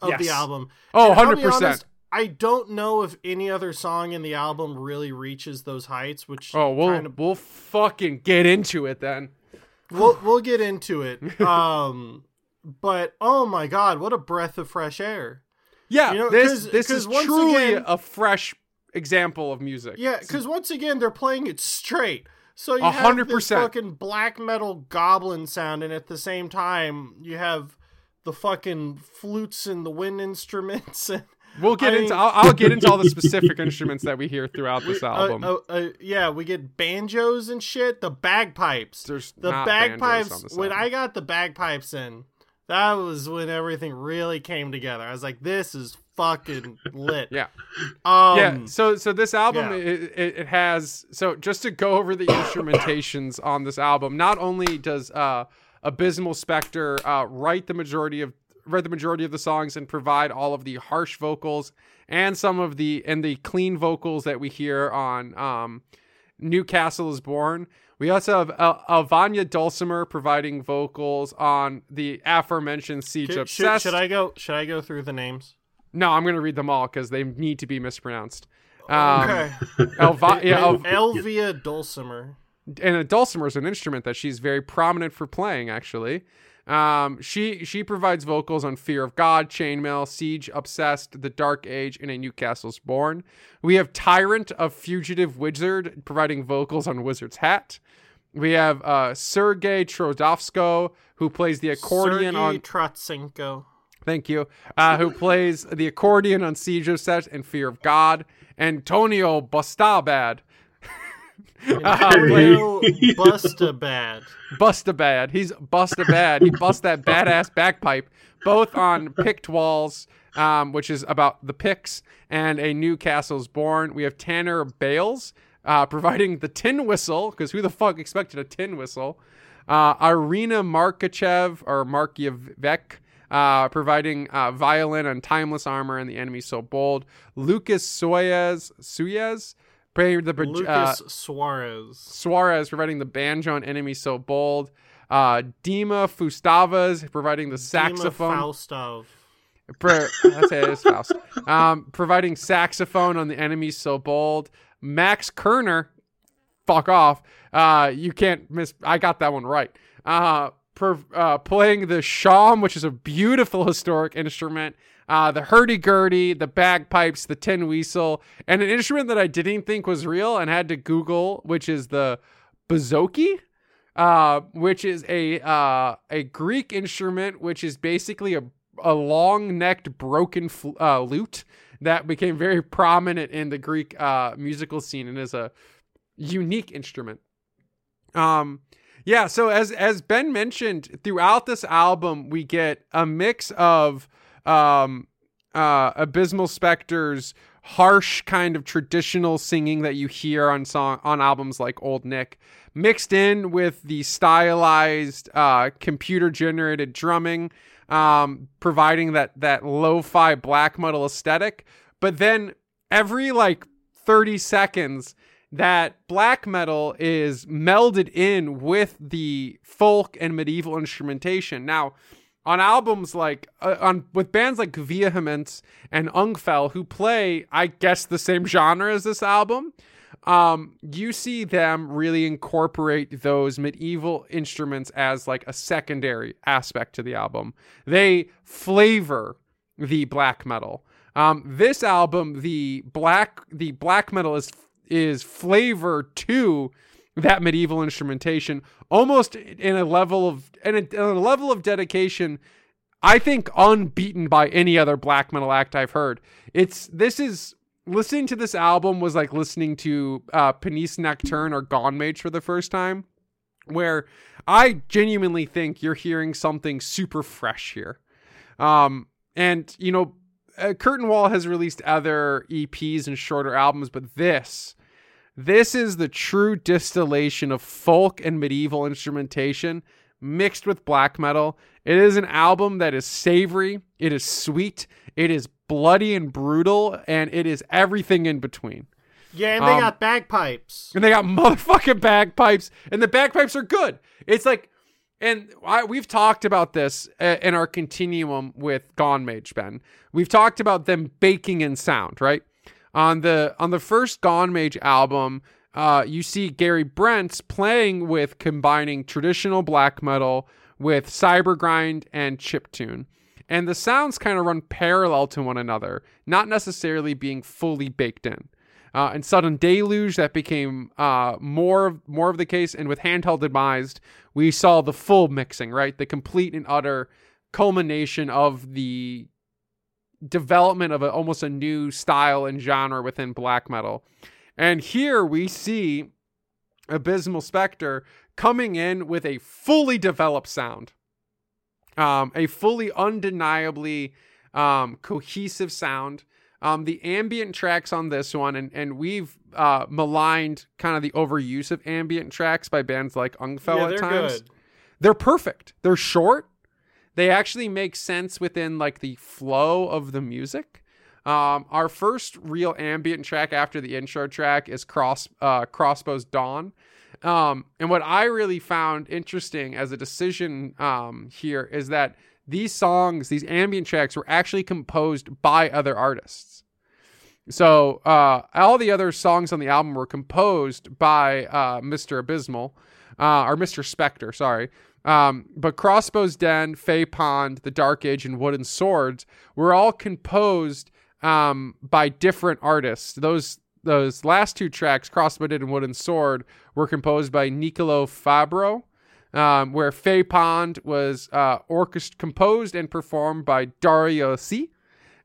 of the album. Oh, And I'll 100 be percent. honest, I don't know if any other song in the album really reaches those heights, which Oh, we'll kind of we'll fucking get into it then. we'll we'll get into it. Um, but oh my god, what a breath of fresh air! Yeah, You know, this 'cause- this 'cause is truly again- a fresh example of music. Yeah, because once again they're playing it straight. So you A have hundred this fucking black metal goblin sound, and at the same time you have the fucking flutes and the wind instruments, and We'll get I into. mean- I'll, I'll get into all the specific instruments that we hear throughout this Uh, album. uh, uh, yeah, we get banjos and shit. The bagpipes. There's the not banjos on bagpipes. When. I got the bagpipes in, that was when everything really came together. I was like, "This is fucking lit." Yeah. Um, yeah. So so this album yeah. it, it, it has so just to go over the instrumentations on this album. Not only does uh, Abysmal Spectre uh, write the majority of write the majority of the songs and provide all of the harsh vocals and some of the and the clean vocals that we hear on um, Newcastle is Born. We also have uh, Alvania Dulcimer providing vocals on the aforementioned Siege Should, should, Obsessed. should I go? Should I go through the names? No, I'm going to read them all because they need to be mispronounced. Um, okay. Elva- yeah, El- El- Elvia Dulcimer. and a dulcimer is an instrument that she's very prominent for playing. Actually, um, she she provides vocals on "Fear of God," "Chainmail," "Siege," "Obsessed," "The Dark Age," and "A Newcastle's Born." We have "Tyrant of Fugitive Wizard" providing vocals on "Wizard's Hat." We have uh, Sergei Trodovsko who plays the accordion Sergei on Trotsenko. Thank you. Uh, who plays the accordion on Siege Obsessed and Fear of God. Antonio Bustabad. uh, play- Antonio Bustabad. Bustabad. He's Bustabad. He busts that badass bagpipe, both on Picked Walls, um, which is about the picks, and A New Castle's Born. We have Tanner Bales uh, providing the tin whistle, because who the fuck expected a tin whistle? Uh, Irina Markachev, or Markievek, uh, providing uh, violin on Timeless Armor and The Enemy So Bold. Lucas Soyez, Suyez, playing the uh, Lucas Suarez. Suarez providing the banjo and enemy so bold. Uh, Dima Fustavas providing the saxophone. Dima Faustov. That's it, it's Faust. Um, providing saxophone on the enemy so bold. Max Kerner, fuck off. Uh, you can't miss. I got that one right. Uh, per, uh, playing the shawm, which is a beautiful historic instrument. Uh, the hurdy-gurdy, the bagpipes, the tin whistle, and an instrument that I didn't think was real and had to Google, which is the bouzouki, uh, which is a uh, a Greek instrument, which is basically a a long-necked broken fl- uh, lute that became very prominent in the Greek uh, musical scene and is a unique instrument. Um, yeah. So as as Ben mentioned, throughout this album, we get a mix of um, uh, Abysmal Specters harsh kind of traditional singing that you hear on song on albums like Old Nick, mixed in with the stylized uh, computer generated drumming, um, providing that that lo-fi black metal aesthetic. But then every like 30 seconds, that black metal is melded in with the folk and medieval instrumentation. Now, on albums like uh, on with bands like Vehemence and Ungfell who play I guess the same genre as this album um you see them really incorporate those medieval instruments as like a secondary aspect to the album they flavor the black metal um this album the black the black metal is is flavor to that medieval instrumentation almost in a level of in a, in a level of dedication i think unbeaten by any other black metal act i've heard. It's this is listening to this album was like listening to uh Pensées Nocturnes or Gone Mage for the first time where i genuinely think you're hearing something super fresh here. Um and you know uh, Curta'n Wall has released other eps and shorter albums but this this is the true distillation of folk and medieval instrumentation mixed with black metal. It is an album that is savory, it is sweet, it is bloody and brutal, and it is everything in between. Yeah, and they Um, got bagpipes. And they got motherfucking bagpipes, and the bagpipes are good. It's like, and I, we've talked about this uh, in our continuum with Gone Mage, Ben. We've talked about them baking in sound, right? On the on the first Gone Mage album, uh, you see Gary Brents playing with combining traditional black metal with cybergrind and chiptune. And the sounds kind of run parallel to one another, not necessarily being fully baked in. Uh, in Sudden Deluge, that became uh, more more of the case, and with Handheld Demised, we saw the full mixing, right? The complete and utter culmination of the development of a, almost a new style and genre within black metal. And here we see Abysmal Spectre coming in with a fully developed sound, um, a fully undeniably um, cohesive sound. Um, the ambient tracks on this one, and, and we've uh, maligned kind of the overuse of ambient tracks by bands like Ungfell yeah, at they're times. good. They're perfect. They're short. They actually make sense within like the flow of the music. Um, our first real ambient track after the intro track is Cross uh, Crossbows Dawn. Um, and what I really found interesting as a decision um, here is that these songs, these ambient tracks, were actually composed by other artists. So uh, all the other songs on the album were composed by uh, Mr. Abysmal, uh, or Mr. Spectre, sorry. Um, but Crossbow's Den, Fey Pond, The Dark Age, and Wooden Swords were all composed um, by different artists. Those those last two tracks, Crossbow Den and Wooden Sword, were composed by Nicolo Fabro, um, where Fey Pond was uh, orchest- composed and performed by Dario C.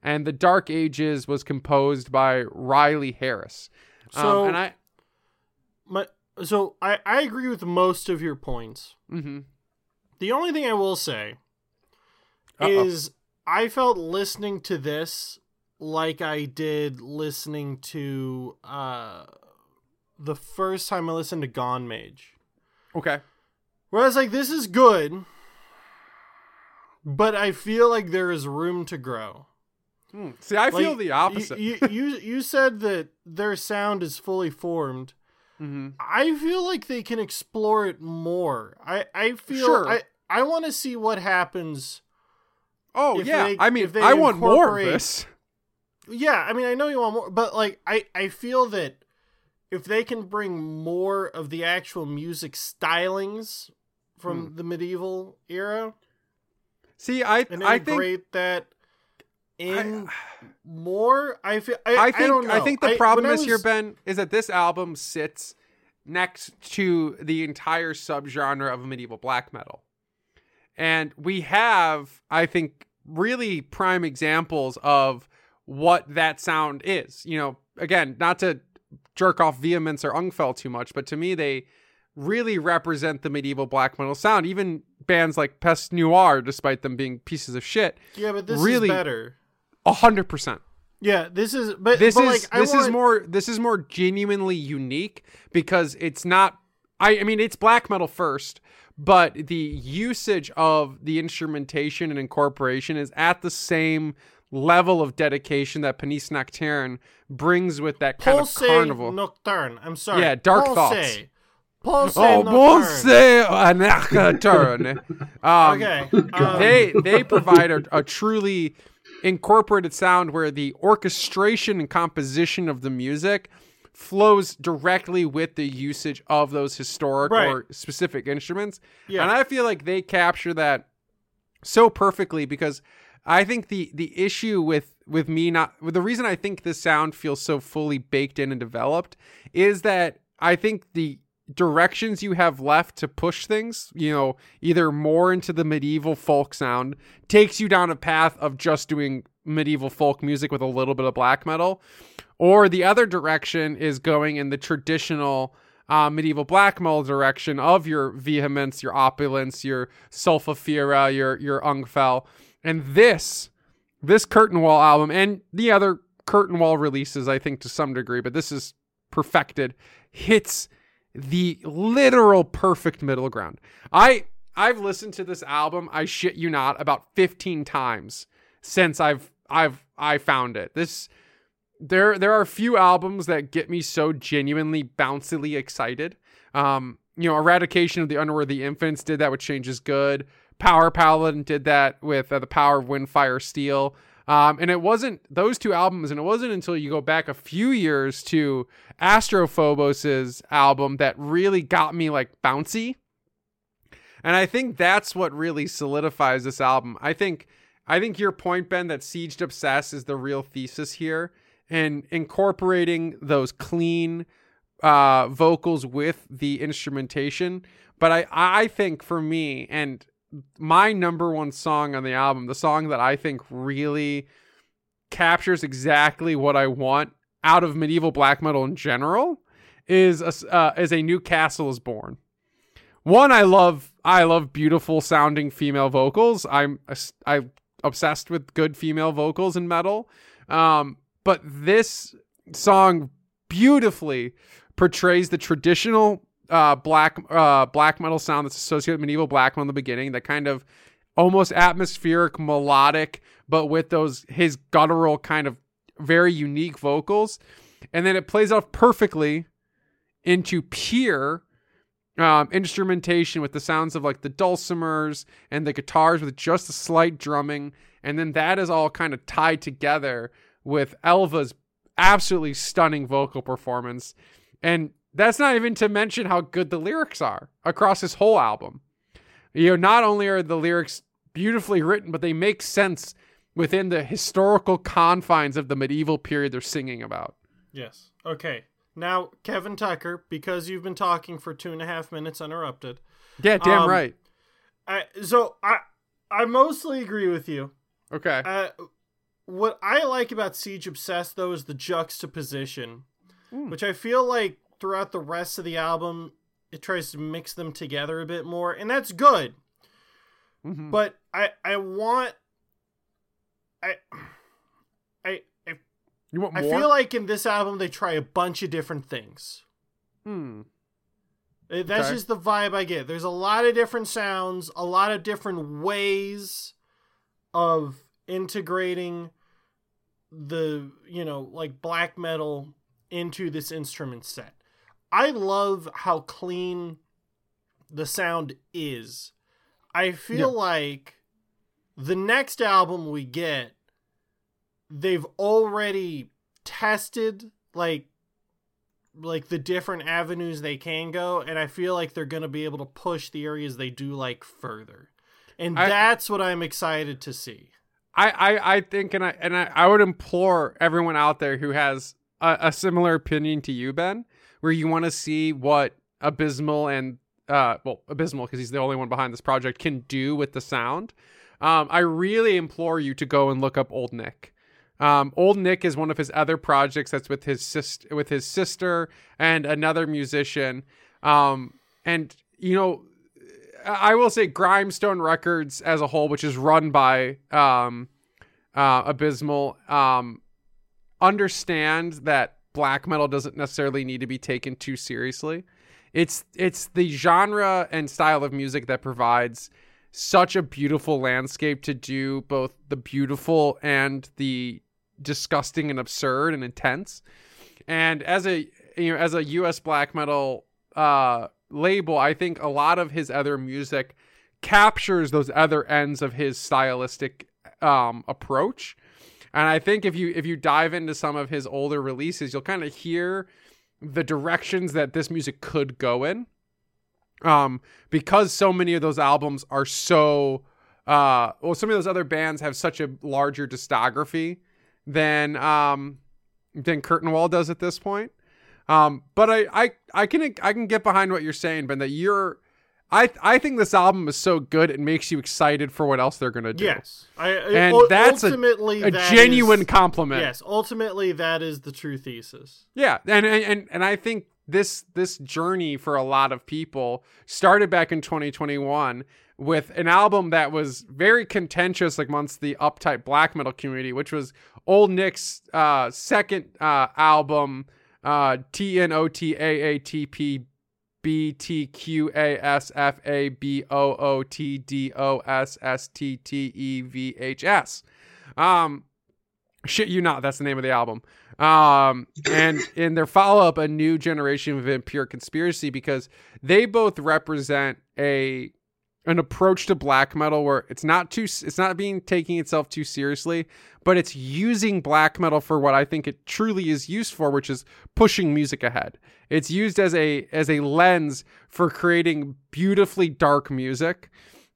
And The Dark Ages was composed by Riley Harris. Um, So and I, my so I I agree with most of your points. mhm. The only thing I will say Uh-oh. is I felt listening to this like I did listening to uh the first time I listened to Gone Mage. okay. Whereas like this is good, but I feel like there is room to grow. Hmm. See, I feel the opposite. You, you you said that their sound is fully formed. Mhm. I feel like they can explore it more. I I feel Sure. I I want to see what happens. Oh yeah, they- I mean, if they I want more of this. Yeah, I mean I know you want more, but like I I feel that if they can bring more of the actual music stylings from Hmm. the medieval era See, I and I think that in more, I feel I, I I think don't know. I, think the I- problem I is here, Ben, is that this album sits next to the entire subgenre of medieval black metal, and we have, I think, really prime examples of what that sound is. You know, again, not to jerk off vehemence or ungfell too much, but to me, they really represent the medieval black metal sound. Even bands like Peste Noire, despite them being pieces of shit, Yeah, but this really- is better. a hundred percent. Yeah, this is but this but, is like, I this is more this is more genuinely unique because it's not I I mean it's black metal first, but the usage of the instrumentation and incorporation is at the same level of dedication that Pensées Nocturnes brings with that kind Pulse of carnival. Nocturne. I'm sorry. Yeah, Dark Pulse. Thoughts. Pulse oh, Nocturne. Bonse Um, Okay. Um, they they provide a, a truly incorporated sound where the orchestration and composition of the music flows directly with the usage of those historic Right. or specific instruments. Yeah. And I feel like they capture that so perfectly because I think the the issue with with me not with the reason I think this sound feels so fully baked in and developed is that I think the directions you have left to push things, you know, either more into the medieval folk sound, takes you down a path of just doing medieval folk music with a little bit of black metal, or the other direction is going in the traditional uh, medieval black metal direction of your vehemence, your opulence, your sulfafira, your your ungfell, and this this Curta'n Wall album and the other Curta'n Wall releases, I think to some degree, but this is perfected, hits the literal perfect middle ground. I I've listened to this album, I shit you not, about 15 times since I've I've I found it. This there there are a few albums that get me so genuinely bouncily excited. Um, you know, Eradication of the Unworthy Infants did that with Changes Good. Power Paladin did that with uh, The Power of Wind, Fire, Steel. Um, and it wasn't those two albums, and it wasn't until you go back a few years to Astrophobos's album that really got me like bouncy. And I think that's what really solidifies this album. I think I think your point, Ben, that Siege Obsess is the real thesis here, and incorporating those clean uh, vocals with the instrumentation. But I I think for me and my number one song on the album, the song that I think really captures exactly what I want out of medieval black metal in general is a, uh, is a new castle is born. One, I love I love beautiful sounding female vocals. I'm I'm obsessed with good female vocals in metal. Um, but this song beautifully portrays the traditional uh, black uh, black metal sound that's associated with medieval black metal in the beginning. That kind of almost atmospheric, melodic, but with those his guttural kind of very unique vocals, and then it plays off perfectly into pure um, instrumentation with the sounds of like the dulcimers and the guitars with just a slight drumming, and then that is all kind of tied together with Elva's absolutely stunning vocal performance, and that's not even to mention how good the lyrics are across this whole album. You know, not only are the lyrics beautifully written, but they make sense within the historical confines of the medieval period they're singing about. Yes. Okay. Now, Kevin Tucker, because you've been talking for two and a half minutes uninterrupted. Yeah, damn um, right. I, so I I mostly agree with you. Okay. Uh, what I like about Siege Obsessed though is the juxtaposition, mm. which I feel like throughout the rest of the album it tries to mix them together a bit more, and that's good. Mm-hmm. But I I want I I I, you want more? I feel like in this album they try a bunch of different things. Hmm. That's okay. just the vibe I get. There's a lot of different sounds, a lot of different ways of integrating the, you know, like black metal into this instrument set. I love how clean the sound is. I feel like the next album we get, they've already tested like like the different avenues they can go, and I feel like they're gonna be able to push the areas they do like further. And I, that's what I'm excited to see. I, I, I think and I and I, I would implore everyone out there who has a, a similar opinion to you, Ben, where you want to see what Abysmal and uh, well, Abysmal because he's the only one behind this project can do with the sound. Um, I really implore you to go and look up Old Nick. Um, Old Nick is one of his other projects that's with his sister, with his sister and another musician. Um, and you know, I will say Grimestone Records as a whole, which is run by um, uh, Abysmal, um, understand that black metal doesn't necessarily need to be taken too seriously. It's it's the genre and style of music that provides such a beautiful landscape to do both the beautiful and the disgusting and absurd and intense. And as a you know as a US black metal uh label, I think a lot of his other music captures those other ends of his stylistic um approach. And I think if you if you dive into some of his older releases, you'll kind of hear the directions that this music could go in. Um because so many of those albums are so uh well some of those other bands have such a larger discography than um than Curta'n Wall does at this point. Um but i i i can i can get behind what you're saying ben that you're I I think this album is so good it makes you excited for what else they're gonna do. Yes, I, and u- that's ultimately a, a that genuine is, compliment. Yes, ultimately that is the true thesis. Yeah, and and and I think this this journey for a lot of people started back in 2021 with an album that was very contentious amongst the uptight black metal community, which was Old Nick's uh, second uh, album, uh, T N O T A A T P B T Q A S F A B O O T D O S S T T E V H S. Um, shit you not, that's the name of the album. Um, and in their follow up, a new generation of impure conspiracy because they both represent a an approach to black metal where it's not too it's not being taking itself too seriously but it's using black metal for what i think it truly is used for which is pushing music ahead. It's used as a as a lens for creating beautifully dark music.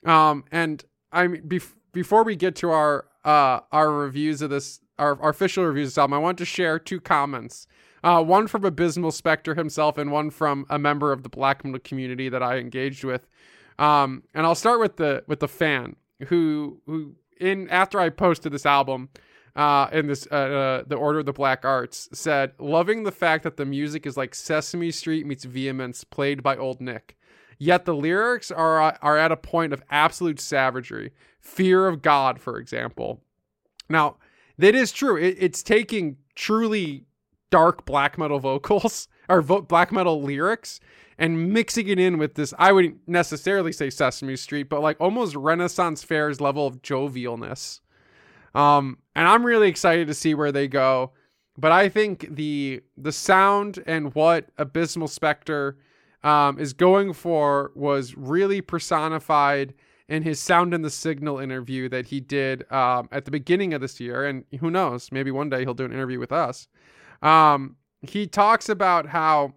Um and i'm bef- before we get to our uh our reviews of this our, our official reviews of this album i want to share two comments. Uh, one from Abysmal Spectre himself, and one from a member of the black metal community that I engaged with. Um, and I'll start with the with the fan who who in after I posted this album, uh, in this uh, uh, the Order of the Black Arts said, loving the fact that the music is like Sesame Street meets Vehemence, played by Old Nick. Yet the lyrics are are at a point of absolute savagery, fear of God, for example. Now, that is true. It, it's taking truly dark black metal vocals or vo- black metal lyrics and mixing it in with this. I wouldn't necessarily say Sesame Street, but like almost Renaissance Fair's level of jovialness. Um, and I'm really excited to see where they go. But I think the the sound and what Abysmal Spectre um, is going for was really personified in his Sound and the Signal interview that he did um, at the beginning of this year. And who knows, maybe one day he'll do an interview with us. Um, he talks about how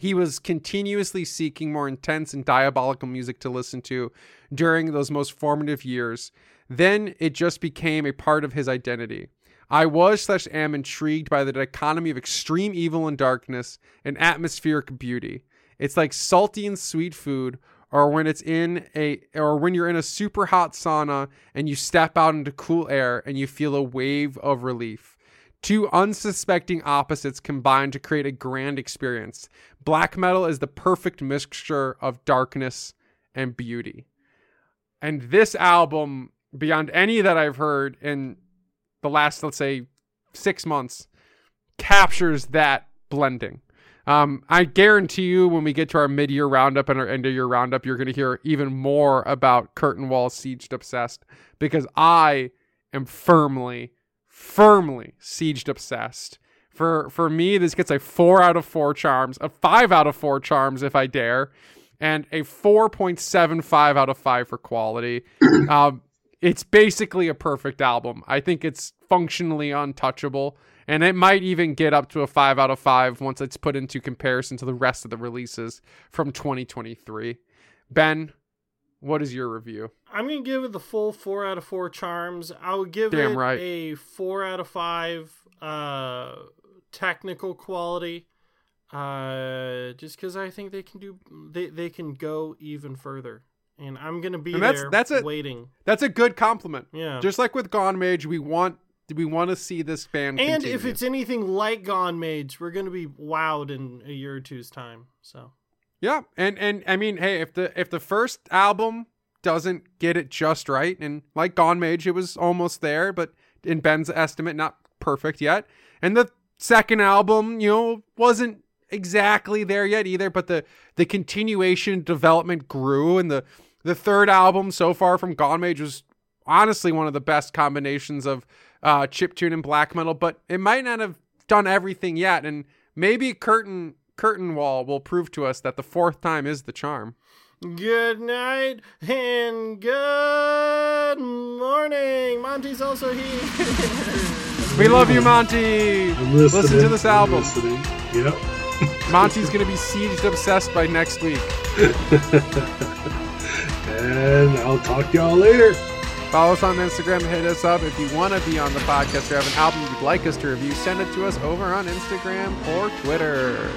he was continuously seeking more intense and diabolical music to listen to during those most formative years. Then it just became a part of his identity. I was slash am intrigued by the dichotomy of extreme evil and darkness and atmospheric beauty. It's like salty and sweet food, or when it's in a or when you're in a super hot sauna and you step out into cool air and you feel a wave of relief. Two unsuspecting opposites combine to create a grand experience. Black metal is the perfect mixture of darkness and beauty. And this album, beyond any that I've heard in the last, let's say, six months, captures that blending. Um, I guarantee you, when we get to our mid-year roundup and our end-of-year roundup, you're going to hear even more about Curta'n Wall Siege Obsessed because I am firmly, firmly Siege Obsessed. For for me, this gets a four out of four charms, a five out of four charms if I dare, and a four point seven five out of five for quality. um, it's basically a perfect album. I think it's functionally untouchable and it might even get up to a 5 out of 5 once it's put into comparison to the rest of the releases from 2023. Ben, what is your review? I'm gonna give it the full four out of four charms. I would give Damn it right. a four out of five uh, technical quality. Uh, just because I think they can do they they can go even further, and I'm gonna be And that's- there that's a- waiting. That's a good compliment. Yeah. Just like with Gonemage, we want we want to see this band and continue. if it's anything like Gonemage, we're gonna be wowed in a year or two's time. So Yeah, and and I mean, hey, if the if the first album doesn't get it just right, and like Gonemage, it was almost there, but in Ben's estimate, not perfect yet. And the second album, you know, wasn't exactly there yet either, but the the continuation development grew, and the the third album so far from Gonemage was honestly one of the best combinations of uh, chiptune and black metal, but it might not have done everything yet, and maybe Curta'n Curta'n Wall will prove to us that the fourth time is the charm. good night and good morning. Monty's also here. We love you, Monty. Listen to this album. Yep. Monty's gonna be sieged obsessed by next week. And I'll talk to y'all later. Follow us on Instagram, hit us up. If you want to be on the podcast or have an album you'd like us to review, send it to us over on Instagram or Twitter.